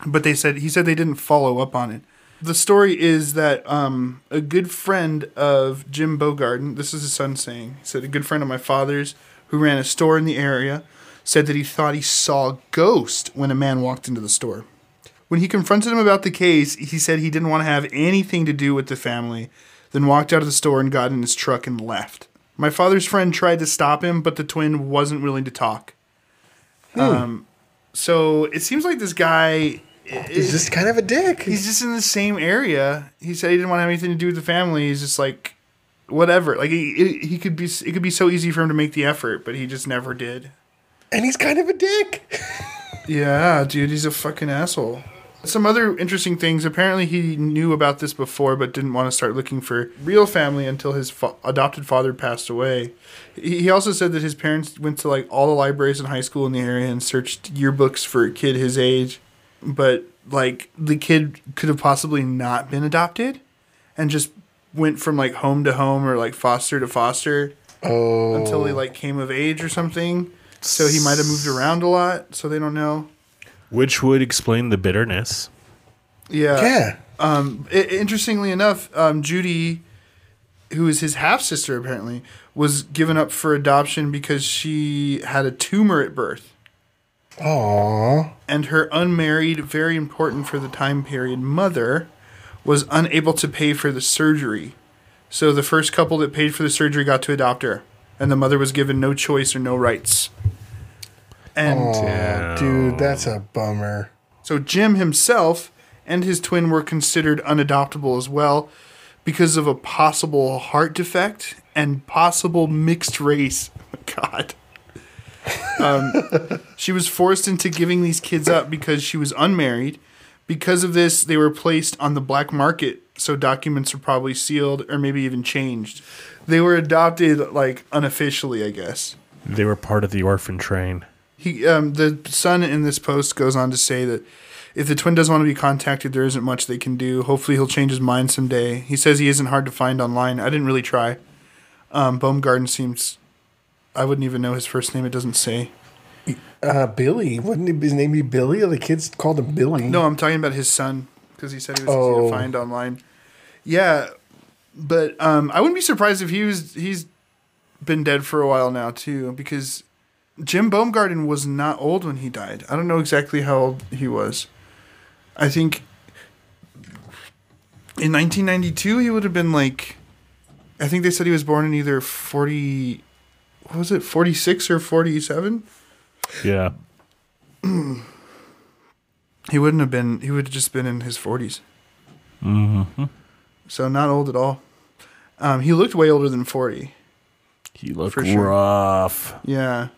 but they said he said they didn't follow up on it. The story is that um, a good friend of Jim Bogarden, this is his son saying, he said a good friend of my father's who ran a store in the area said that he thought he saw a ghost when a man walked into the store. When he confronted him about the case, he said he didn't want to have anything to do with the family, then walked out of the store and got in his truck and left. My father's friend tried to stop him, but the twin wasn't willing to talk. Um, so it seems like this guy is just kind of a dick. he's just in the same area. He said he didn't want to have anything to do with the family. He's just like, whatever. Like he, he could be. It could be so easy for him to make the effort, but he just never did. And he's kind of a dick. Yeah, dude, he's a fucking asshole. Some other interesting things. Apparently, he knew about this before, but didn't want to start looking for real family until his fa- adopted father passed away. He also said that his parents went to like all the libraries in high school in the area and searched yearbooks for a kid his age, but like the kid could have possibly not been adopted, and just went from like home to home or like foster to foster Oh, until he like came of age or something. So he might have moved around a lot. So they don't know. Which would explain the bitterness. Yeah. yeah. Um, i- interestingly enough, um, Judy, who is his half sister apparently, was given up for adoption because she had a tumor at birth. Aww. And her unmarried, very important for the time period, mother was unable to pay for the surgery. So the first couple that paid for the surgery got to adopt her. And the mother was given no choice or no rights. And Aw, dude, that's a bummer. So Jim himself and his twin were considered unadoptable as well because of a possible heart defect and possible mixed race. <laughs> God. Um, <laughs> she was forced into giving these kids up because she was unmarried. Because of this, they were placed on the black market, so documents were probably sealed or maybe even changed. They were adopted like unofficially, I guess. They were part of the orphan train. He, um, the son in this post goes on to say that if the twin doesn't want to be contacted, there isn't much they can do. Hopefully, he'll change his mind someday. He says he isn't hard to find online. I didn't really try. Um, Baumgarten seems. I wouldn't even know his first name. It doesn't say. Uh, Billy. Wouldn't his name be Billy? Or the kids called him Billy? No, I'm talking about his son because he said he was easy Oh. to find online. Yeah, but um, I wouldn't be surprised if he was. He's been dead for a while now too because Jim Baumgarten was not old when he died. I don't know exactly how old he was. I think in 1992 he would have been like I think they said he was born in either 40 what was it? 46 or 47? Yeah. <clears throat> He wouldn't have been he would have just been in his 40s. Mhm. So not old at all. Um, he looked way older than 40. He looked For sure. rough. Yeah.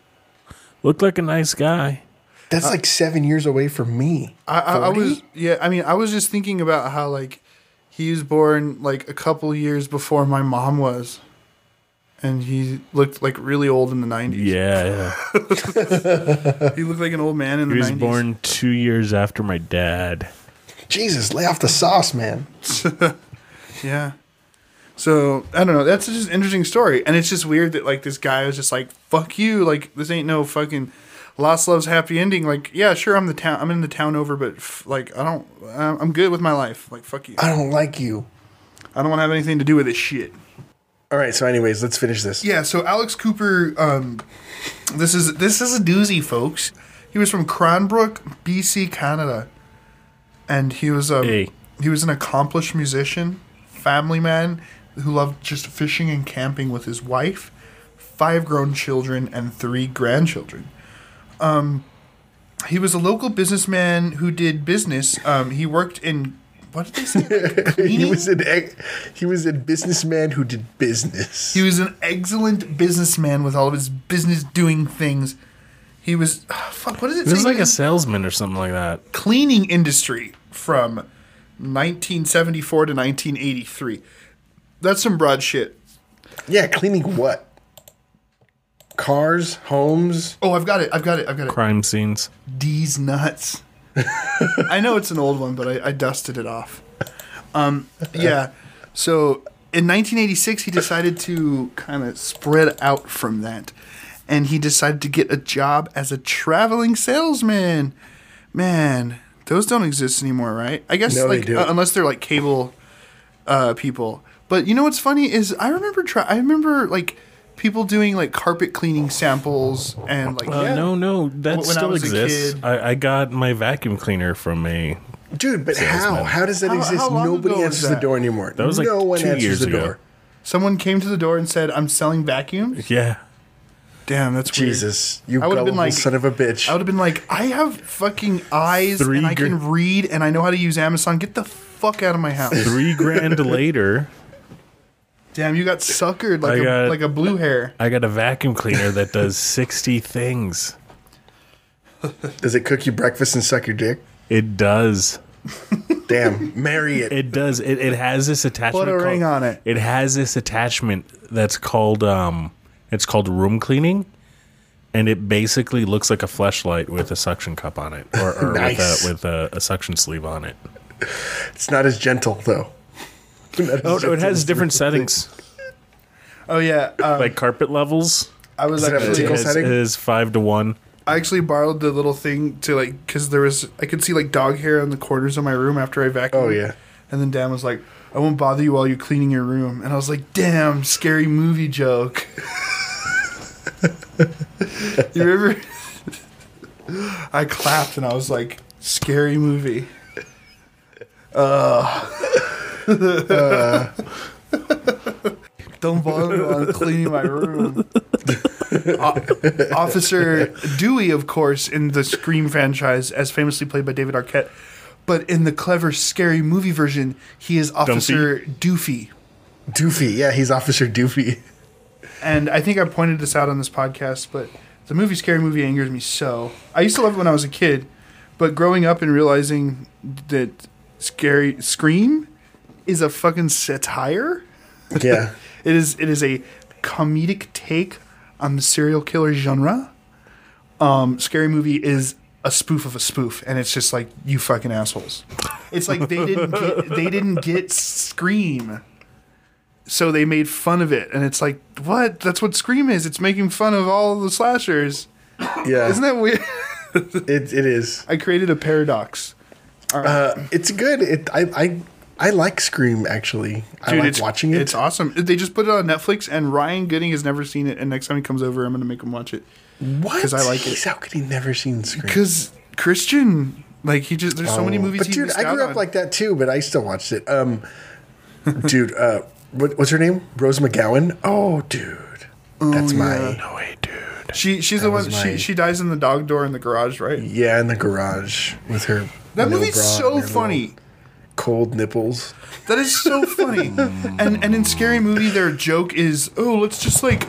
Looked like a nice guy. That's like seven years away from me. I, I, I was yeah. I mean, I was just thinking about how like he was born like a couple years before my mom was, and he looked like really old in the nineties. Yeah. yeah. <laughs> <laughs> he looked like an old man in He the He was nineties. born two years after my dad. Jesus, lay off the sauce, man. <laughs> Yeah. So I don't know. That's just an interesting story, and it's just weird that like this guy was just like, "Fuck you!" Like this ain't no fucking lost love's happy ending. Like, yeah, sure, I'm the town. I'm in the town over, but f- like, I don't. I'm I'm good with my life. Like, fuck you. I don't like you. I don't want to have anything to do with this shit. All right, so anyways, let's finish this. Yeah, so Alex Cooper, um, this is this is a doozy, folks. He was from Cranbrook, BC, Canada, and he was a Hey. he was an accomplished musician, family man who loved just fishing and camping with his wife, five grown children, and three grandchildren. Um, he was a local businessman who did business. Um, he worked in what did they say? <laughs> He was an ex- he was a businessman who did business. He was an excellent businessman with all of his business doing things. He was ah, fuck. What does it He say? was like a salesman or something like that. cleaning industry from 1974 to 1983. That's some broad shit. yeah, cleaning what? Cars, homes. Oh, I've got it. I've got it. I've got it. Crime scenes. D's nuts. <laughs> I know it's an old one, but I, I dusted it off. Um, yeah. So in 1986, he decided to kind of spread out from that, and he decided to get a job as a traveling salesman. Man, those don't exist anymore, right? I guess No, they like do. uh, unless they're like cable uh, people. But you know what's funny is I remember try I remember like people doing like carpet cleaning samples and like Uh, No, no, that When I still was a exists. kid- I, I got my vacuum cleaner from a. Dude, but how? Salesman. How does that How- exist? how Nobody ago was answers the door anymore. That was, like, no one two answers years the ago. door. Someone came to the door and said, "I'm selling vacuums." Yeah. Damn, that's weird. Jesus, you I would've been like- son of a bitch. I would have been like, "I have fucking eyes Three and I gr- can read and I know how to use Amazon. Get the fuck out of my house." Three grand <laughs> later, Damn, you got suckered like I a got- like a blue hair. I got a vacuum cleaner that does <laughs> 60 things. Does it cook you breakfast and suck your dick? It does. Damn, marry it. It does. It, it has this attachment. Put a ring on it. It has this attachment that's called um, it's called room cleaning, and it basically looks like a fleshlight with a suction cup on it, or, or Nice. with, a, with a, a suction sleeve on it. It's not as gentle though. <laughs> Not as Oh no, it has different settings, Oh yeah, um, like carpet levels. I was Does it It actually tickle is, setting? it is five to one. I actually borrowed the little thing to like because there was I could see like dog hair on the corners of my room after I vacuumed. Oh, yeah. And then Dan was like, "I won't bother you while you're cleaning your room," and I was like, "Damn, scary movie joke." <laughs> you remember? <laughs> I clapped and I was like, "Scary movie." Uh. Don't bother me while I'm cleaning my room. O- Officer Dewey, of course, in the Scream franchise, as famously played by David Arquette. But in the clever, scary movie version, he is Officer Doofy. Doofy, yeah, he's Officer Doofy. And I think I pointed this out on this podcast, but the movie Scary Movie angers me so. I used to love it when I was a kid, but growing up and realizing that Scary Scream is a fucking satire. Yeah, <laughs> It is it is a comedic take on the serial killer genre. Um, Scary Movie is a spoof of a spoof, and it's just like you fucking assholes. It's like they didn't get, <laughs> they didn't get Scream, so they made fun of it, and it's like what? That's what Scream is. It's making fun of all the slashers. yeah, Isn't that weird? it, it is. I created a paradox. Uh, it's good. It, I, I, I like Scream. Actually, I like watching it. It's awesome. They just put it on Netflix, and Ryan Gooding has never seen it. And next time he comes over, I'm going to make him watch it. What? Because I like it. How could he never seen Scream? Because Christian, like he just there's so many movies. Oh. But he dude, I grew up on. like that too, but I still watched it. Um, dude, uh, what, what's her name? Rose McGowan. Oh, dude, that's my No way, dude. She she's the one. was She she dies in the dog door in the garage, right? yeah in the garage with her. That movie's so funny. little Cold nipples. That is so funny. <laughs> and and in Scary Movie, their joke is, oh, let's just like,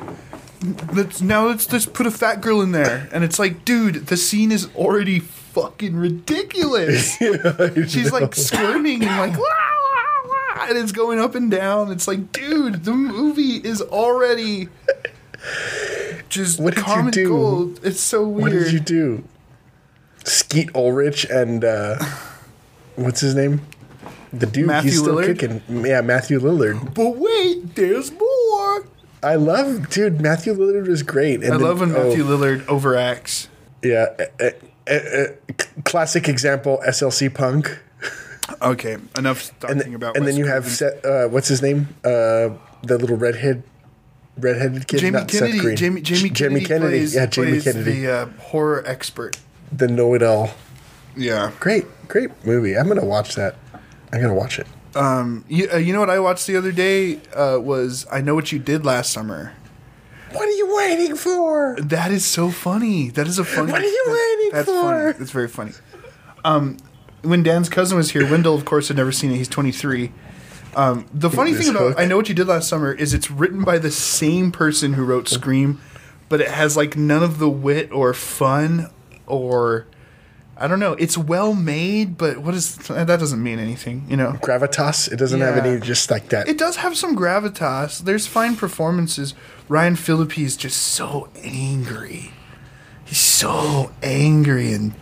let's now let's just put a fat girl in there, and it's like, dude, the scene is already fucking ridiculous. <laughs> She's like squirming and like, "Wah, wah, wah," and it's going up and down. It's like, dude, the movie is already just What did you do? gold. It's so weird. What did you do? Skeet Ulrich and uh, what's his name? The dude. Matthew he's still Lillard? kicking. Yeah, Matthew Lillard. But wait, there's more. I love, dude. Matthew Lillard was great. And I then- love when oh, Matthew Lillard overacts. Yeah, uh, uh, uh, classic example. SLC Punk. Okay, enough and, talking th- about. and then Wes you have. Seth, uh, what's his name? Uh, the little redhead, redheaded kid. Jamie not Seth Kennedy. Green. Jamie, Kennedy. Jamie, Kennedy. Plays, yeah, Jamie Kennedy, the uh, horror expert. the know-it-all. Yeah. Great, great movie. I'm gonna watch that. I'm gonna watch it. You, uh, you know what I watched the other day uh, was I Know What You Did Last Summer. What are you waiting for? That is so funny. That is a funny. What are you that's- waiting that's for? Funny. That's very funny. Um, when Dan's cousin was here, Wendell, of course, had never seen it. He's 23. Um, the funny thing about hook. I Know What You Did Last Summer is it's written by the same person who wrote Scream, but it has like none of the wit or fun or I don't know. It's well made, but what is that doesn't mean anything, you know. Gravitas. It doesn't have Yeah. any just like that. It does have some gravitas. There's fine performances. Ryan Phillippe is just so angry. He's so angry and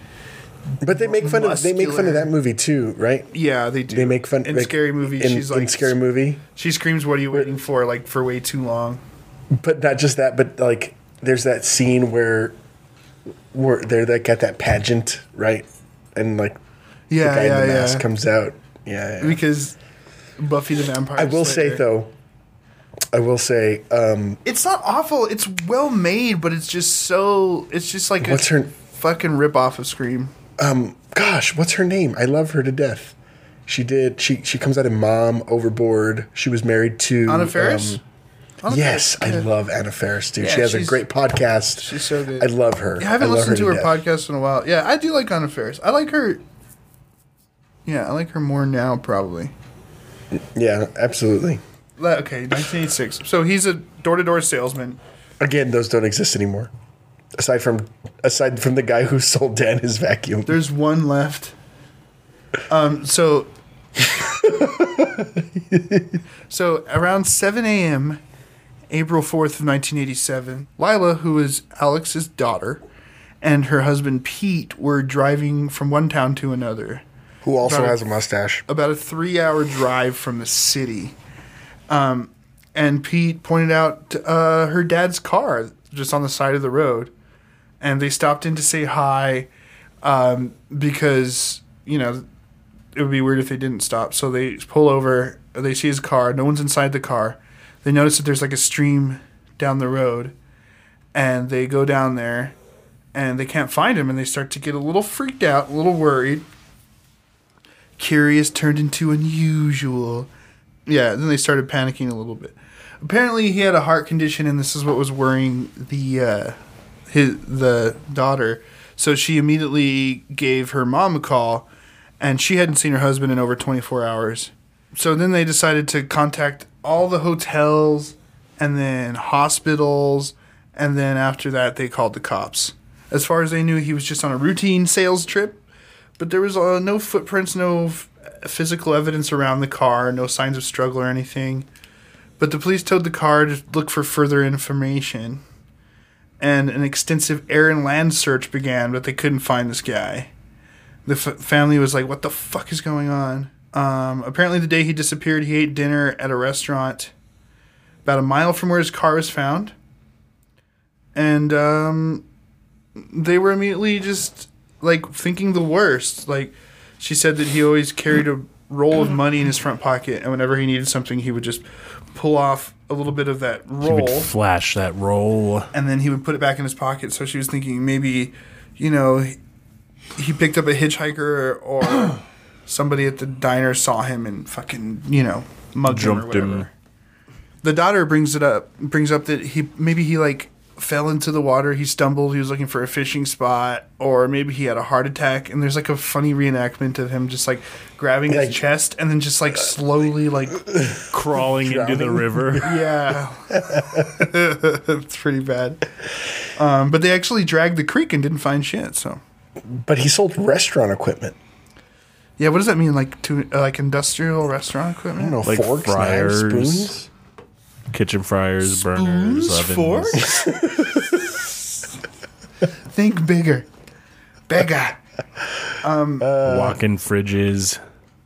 but they make fun of they make fun muscular. of that movie too, right? yeah, they do. They make fun in like, scary movie. In, she's in like scary movie, She screams, "What are you waiting for?" Like for way too long. but not just that. But like, there's that scene where where they're like at that pageant, right? And like Yeah, the guy yeah, in the yeah. mask comes out. Yeah, yeah. because Buffy the Vampire. I will say though, I will say, um, it's not awful. It's well made, but it's just so. It's just like What's a her- fucking rip off of Scream. Um, gosh, what's her name? I love her to death. She did. She she comes out in Mom, Overboard. She was married to Anna Faris. um, Anna yes, Faris, I yeah. love Anna Faris, dude. Yeah, she has a great podcast. She's so good. I love her. I haven't love listened to her death. podcast in a while. Yeah, I do like Anna Faris. I like her. Yeah, I like her more now, probably. Yeah, absolutely. Okay, 1986. So he's a door-to-door salesman. Again, those don't exist anymore. Aside from aside from the guy who <laughs> sold Dan his vacuum. There's one left. Um. So. <laughs> so around 7 a.m., April 4th of 1987, Lila, who is Alex's daughter, and her husband Pete were driving from one town to another. who also About- has a mustache. about a three hour drive from the city. Um, and Pete pointed out uh, her dad's car just on the side of the road. And they stopped in to say hi um, because, you know, it would be weird if they didn't stop. So they pull over, they see his car, no one's inside the car. They notice that there's like a stream down the road. And they go down there and they can't find him and they start to get a little freaked out, a little worried curious turned into unusual. Yeah, then they started panicking a little bit. Apparently, he had a heart condition, and this is what was worrying the uh, his the daughter. So she immediately gave her mom a call, and she hadn't seen her husband in over 24 hours. So then they decided to contact all the hotels, and then hospitals, and then after that they called the cops. As far as they knew, he was just on a routine sales trip but there was uh, no footprints, no f- physical evidence around the car, no signs of struggle or anything. But the police towed the car to look for further information, and an extensive air and land search began, but they couldn't find this guy. The f- family was like, "What the fuck is going on?" Um, apparently, the day he disappeared, he ate dinner at a restaurant about a mile from where his car was found, and um, they were immediately just like thinking the worst. Like she said that he always carried a roll of money in his front pocket, and whenever he needed something, he would just pull off a little bit of that He roll, would flash that roll. and then he would put it back in his pocket. So she was thinking maybe, you know, he- he picked up a hitchhiker or somebody at the diner saw him and fucking you know mugged him or Jumped him. whatever. the daughter brings it up, brings up that he maybe he like fell into the water, he stumbled, he was looking for a fishing spot, or maybe he had a heart attack. And there's like a funny reenactment of him just like grabbing Like- his chest and then just like slowly like <laughs> Crawling into the Drowning. river. <laughs> yeah, <laughs> it's pretty bad. Um, but they actually dragged the creek and didn't find shit. So But he sold restaurant equipment. Yeah, what does that mean? Like to uh, like industrial restaurant I equipment? don't know, Like forks, fryers, knives, spoons. Kitchen fryers, burners, Spoons, ovens. forks? <laughs> Think bigger, bigger. <laughs> walk-in fridges.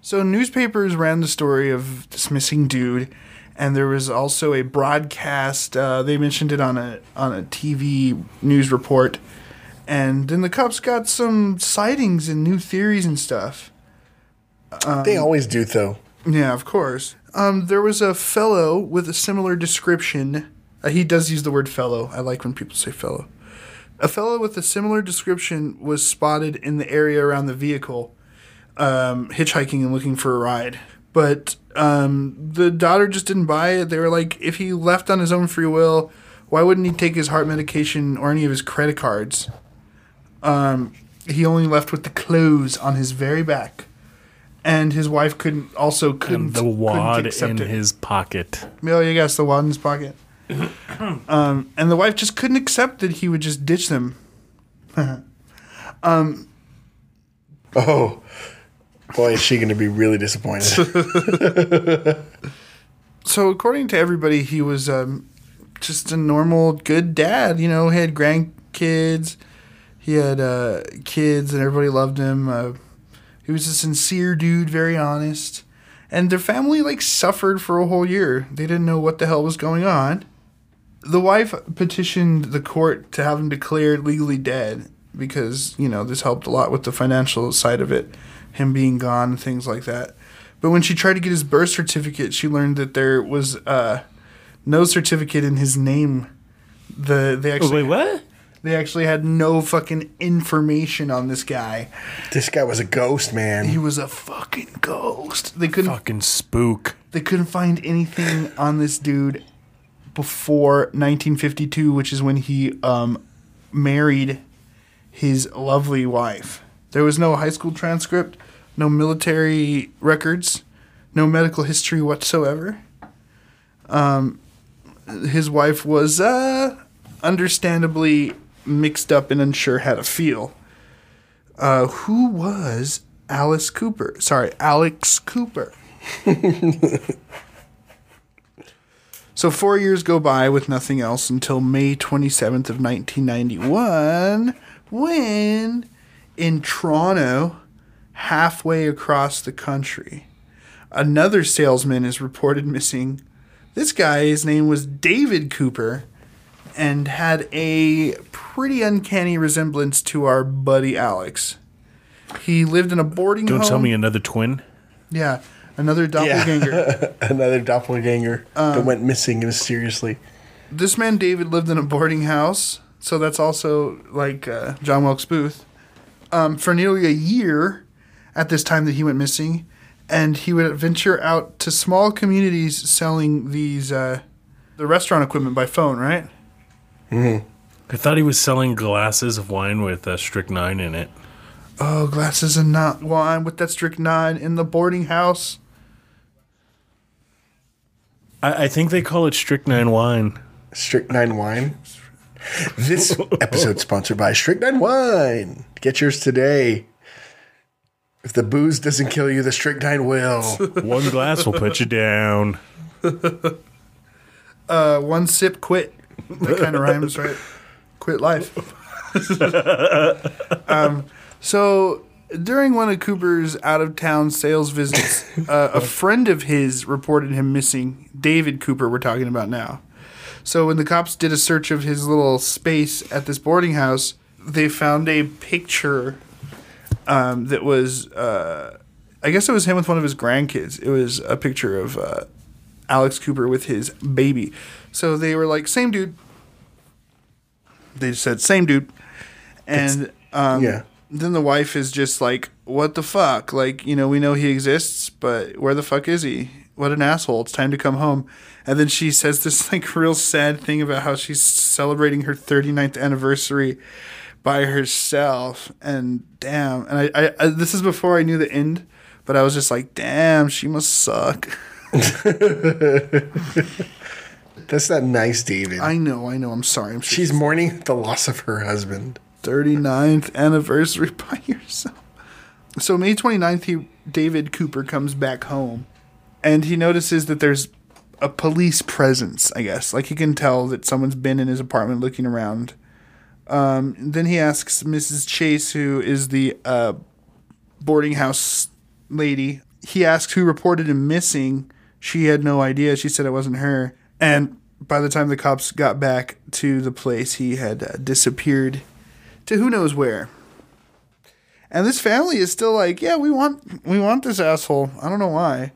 So newspapers ran the story of this missing dude, and there was also a broadcast. Uh, they mentioned it on a on a TV news report, and then the cops got some sightings and new theories and stuff. They always do, though. Yeah, of course. Um, there was a fellow with a similar description. Uh, he does use the word fellow. I like when people say fellow. A fellow with a similar description was spotted in the area around the vehicle, um, hitchhiking and looking for a ride. But um, the daughter just didn't buy it. They were like, if he left on his own free will, why wouldn't he take his heart medication or any of his credit cards? Um, he only left with the clothes on his very back. And his wife couldn't also couldn't And the couldn't wad in it. his pocket. Oh, yeah, yes, the wad in his pocket. <coughs> um, and the wife just couldn't accept that he would just ditch them. <laughs> Oh, boy, is she going to be really disappointed. <laughs> So, according to everybody, he was um, just a normal, good dad. You know, he had grandkids, he had uh, kids, and everybody loved him. Uh, he was a sincere dude, very honest. And their family, like, suffered for a whole year. They didn't know what the hell was going on. The wife petitioned the court to have him declared legally dead because, you know, this helped a lot with the financial side of it, him being gone and things like that. But when she tried to get his birth certificate, she learned that there was uh, no certificate in his name. The they Oh, actually wait, what? They actually had no fucking information on this guy. this guy was a ghost, man. He was a fucking ghost. They couldn't Fucking spook. they couldn't find anything on this dude before 1952, which is when he um, married his lovely wife. There was no high school transcript, no military records, no medical history whatsoever. Um, his wife was uh, understandably mixed up and unsure how to feel. Uh, who was Alice Cooper? Sorry, Alex Cooper. <laughs> So four years go by with nothing else until May 27th of 1991, when in Toronto, halfway across the country, another salesman is reported missing. This guy, his name was David Cooper, and had a pretty uncanny resemblance to our buddy Alex. He lived in a boarding house. Don't home. tell me another twin. Yeah, another doppelganger. <laughs> Another doppelganger Um, that went missing mysteriously. this man David lived in a boarding house, so that's also like uh, John Wilkes Booth. Um, for nearly a year, at this time that he went missing, and he would venture out to small communities selling these uh, the restaurant equipment by phone. Right? I thought he was selling glasses of wine with uh, strychnine in it. Oh, glasses and not wine with that strychnine in the boarding house. I, I think they call it strychnine wine. Strychnine wine. This <laughs> episode sponsored by Strychnine Wine. Get yours today. If the booze doesn't kill you, the strychnine will. One glass will put you down. <laughs> Uh, one sip, quit. That kind of rhymes, right? Quit life. <laughs> um, so during one of Cooper's out of town sales visits, uh, a <laughs> friend of his reported him missing. David Cooper, we're talking about now. So when the cops did a search of his little space at this boarding house, they found a picture um, that was, uh, I guess it was him with one of his grandkids. It was a picture of uh, Alex Cooper with his baby. So they were like, same dude. They said, same dude. And um, yeah. then the wife is just like, what the fuck? Like, you know, we know he exists, but where the fuck is he? what an asshole. It's time to come home. And then she says this <laughs> like real sad thing about how she's celebrating her 39th anniversary by herself. And damn. And I, I, I this is before I knew the end, but I was just like, damn, she must suck. <laughs> <laughs> That's not nice, David. I know, I know. I'm sorry. I'm She's mourning the loss of her husband. 39th anniversary <laughs> by yourself. So May 29th, he David Cooper comes back home and he notices that there's a police presence, I guess. Like he can tell that someone's been in his apartment looking around. Um, then he asks Mrs. Chase, who is the uh, boarding house lady, he asks who reported him missing. She had no idea. She said it wasn't her. And by the time the cops got back to the place, he had uh, disappeared to who knows where. And this family is still like, yeah, we want we want this asshole. I don't know why.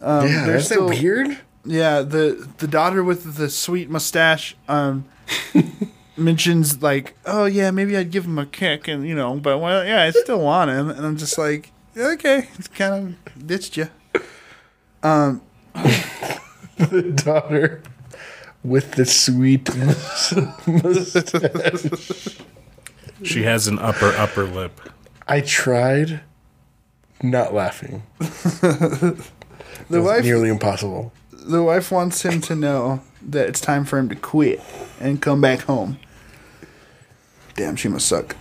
yeah, they're still- weird. Yeah, the the daughter with the sweet mustache um <laughs> mentions like, "Oh yeah, maybe I'd give him a kick," and you know, but well, yeah, I still want him, and I'm just like, okay, it's kind of ditched you. Um, <laughs> The daughter with the sweet. <laughs> She has an upper upper lip. I tried not laughing. <laughs> The It's wife, nearly impossible. the wife wants him to know that it's time for him to quit and come back home. Damn, she must suck.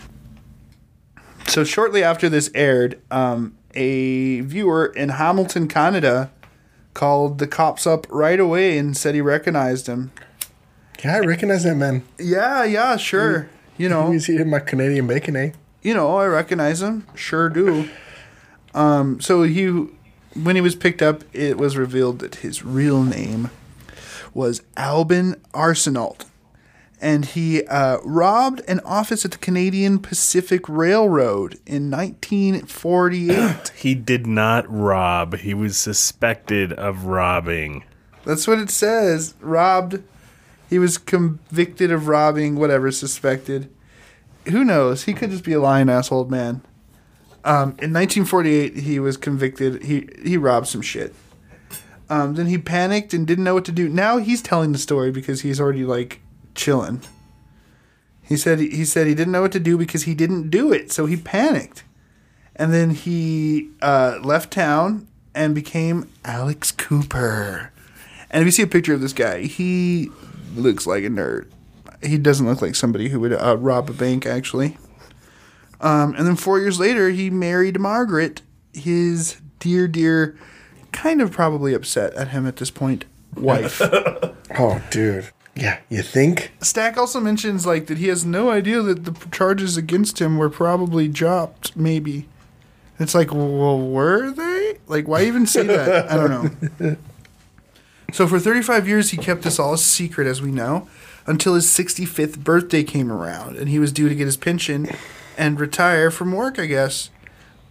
So shortly after this aired, um, a viewer in Hamilton, Canada, called the cops up right away and said he recognized him. Yeah, I recognize that man. Yeah, yeah, sure. You know, He's eating my Canadian bacon, eh? you know, I recognize him. Sure do. Um, so he, when he was picked up, it was revealed that his real name was Albin Arsenault, and he uh, robbed an office at the Canadian Pacific Railroad in 1948. <clears throat> He did not rob. He was suspected of robbing. That's what it says. Robbed. He was convicted of robbing, whatever, suspected. Who knows? He could just be a lying ass old man. Um, in 1948, he was convicted. He he robbed some shit. Um, then he panicked and didn't know what to do. Now he's telling the story because he's already like chilling. He said he said he didn't know what to do because he didn't do it, so he panicked, and then he uh, left town and became Alex Cooper. And if you see a picture of this guy, he looks like a nerd. He doesn't look like somebody who would uh, rob a bank, actually. Um, and then four years later, he married Margaret, his dear, dear, kind of probably upset at him at this point, wife. <laughs> Oh, dude. Yeah, you think? Stack also mentions like that he has no idea that the charges against him were probably dropped. Maybe it's like, well, were they? Like, why even say that? I don't know. <laughs> So for 35 years, he kept this all a secret, as we know, until his 65th birthday came around, and he was due to get his pension and retire from work, I guess.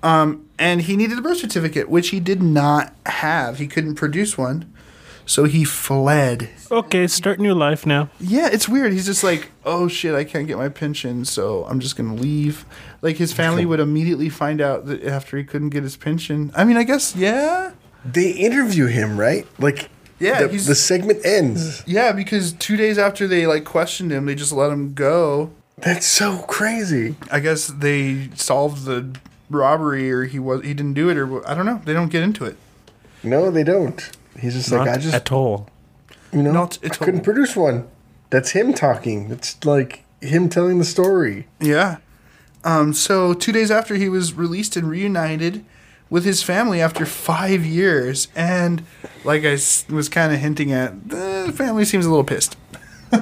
Um, and he needed a birth certificate, which he did not have. He couldn't produce one, so he fled. Okay, start new life now. Yeah, it's weird. He's just like, oh shit, I can't get my pension, so I'm just gonna leave. Like his family would immediately find out that after he couldn't get his pension. I mean, I guess yeah, They interview him, right? Like, Yeah, the, he's- the segment ends. yeah, because two days after they like questioned him, they just let him go. That's so crazy. I guess they solved the robbery, or he was he didn't do it, or I don't know. They don't get into it. No, they don't. He's just like, I just, at all. you know, not I at couldn't produce one. That's him talking. It's like him telling the story. Yeah. Um, so two days after he was released and reunited with his family after five years, and like I was kind of hinting at, the family seems a little pissed. <laughs>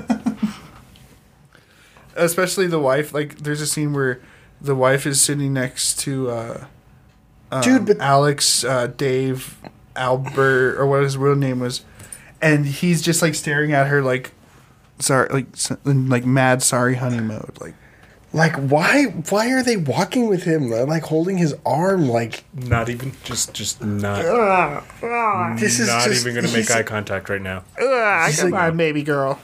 Especially the wife. Like, there's a scene where the wife is sitting next to uh, Dude, but Alex, uh, Dave, Albert, or what his real name was, and he's just like staring at her like, sorry, like in like mad sorry honey mode, like. like, why? Why are they walking with him? Like holding his arm. Like, Not even just just not this is not just, even gonna make eye contact right now. he's Come like, on, baby girl.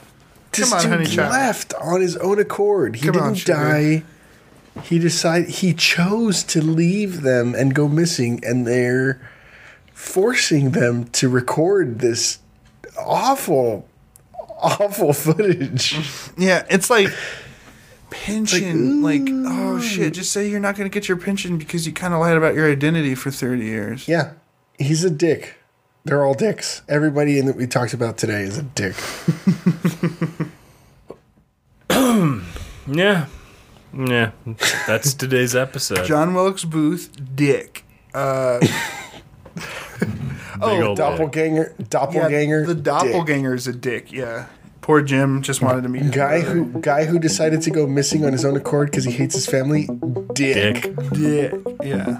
This Come on, dude honey child. left on his own accord. He Come didn't sugar. die. He decided he chose to leave them and go missing, and they're forcing them to record this awful, awful footage. Yeah, it's like pension. Like, oh shit, just say you're not going to get your pension because you kind of lied about your identity for 30 years. Yeah, he's a dick. They're all dicks. Everybody in that we talked about today is a dick. <laughs> <clears throat> Yeah. Yeah. That's today's episode. John Wilkes Booth, dick. Uh, Big <laughs> <laughs> oh, old Doppelganger, doppelganger, yeah, the dick. doppelganger is a dick. Yeah, poor Jim just wanted to meet his guy brother. who guy who decided to go missing on his own accord because he hates his family. Dick. dick. dick. Yeah,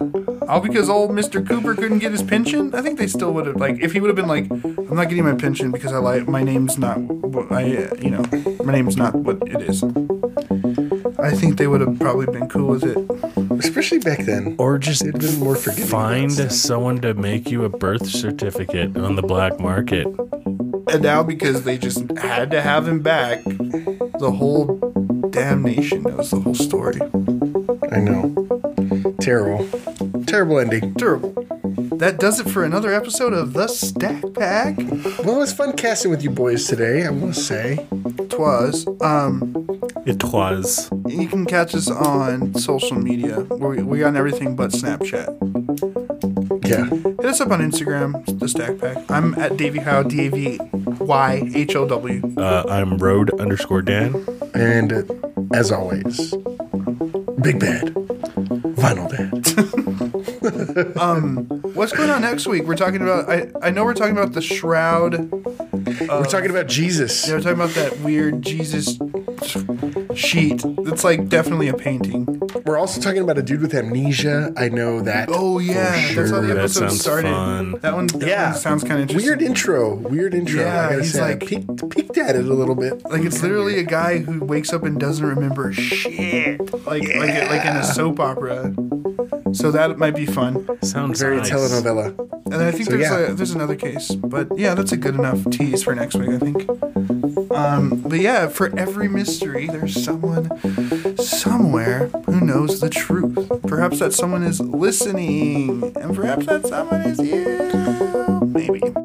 all because old Mister Cooper couldn't get his pension. I think they still would have like if he would have been like, I'm not getting my pension because I like my name's not what I uh, you know my name's not what it is. I think they would have probably been cool with it. Especially back then. Or just They'd been more forgiving find someone to make you a birth certificate on the black market. And now because they just had to have him back, the whole damn nation knows the whole story. I know. Terrible. Terrible ending. Terrible. That does it for another episode of The Stack Pack. Well, it was fun casting with you boys today, I want to say. Twas. Um, It was. you can catch us on social media. We we on everything but Snapchat. Yeah. Hit us up on Instagram, The Stack Pack. I'm at Davy Howe, D A V Y H O W. Uh, I'm road underscore Dan. And uh, as always, Big Bad. Vinyl Dad. <laughs> Um, what's going on next week? We're talking about. I I know we're talking about the shroud. We're talking about Jesus. Yeah, we're talking about that weird Jesus sheet. It's like definitely a painting. We're also talking about a dude with amnesia. I know that. Oh yeah, for that's how the sure. That episode sounds started. fun. That one, that Yeah. one sounds kind of interesting. Weird intro. Weird intro. Yeah, I gotta he's say, like- I peeked, peeked at it a little bit. Like it's literally a guy who wakes up and doesn't remember shit. Like like like in a soap opera. So that might be fun. Sounds Very nice. telenovela. And I think So, there's yeah. a, there's another case, but yeah, that's a good enough tease for next week, I think. Um, but yeah, for every mystery, there's someone somewhere who knows the truth. Perhaps that someone is listening, and perhaps that someone is you.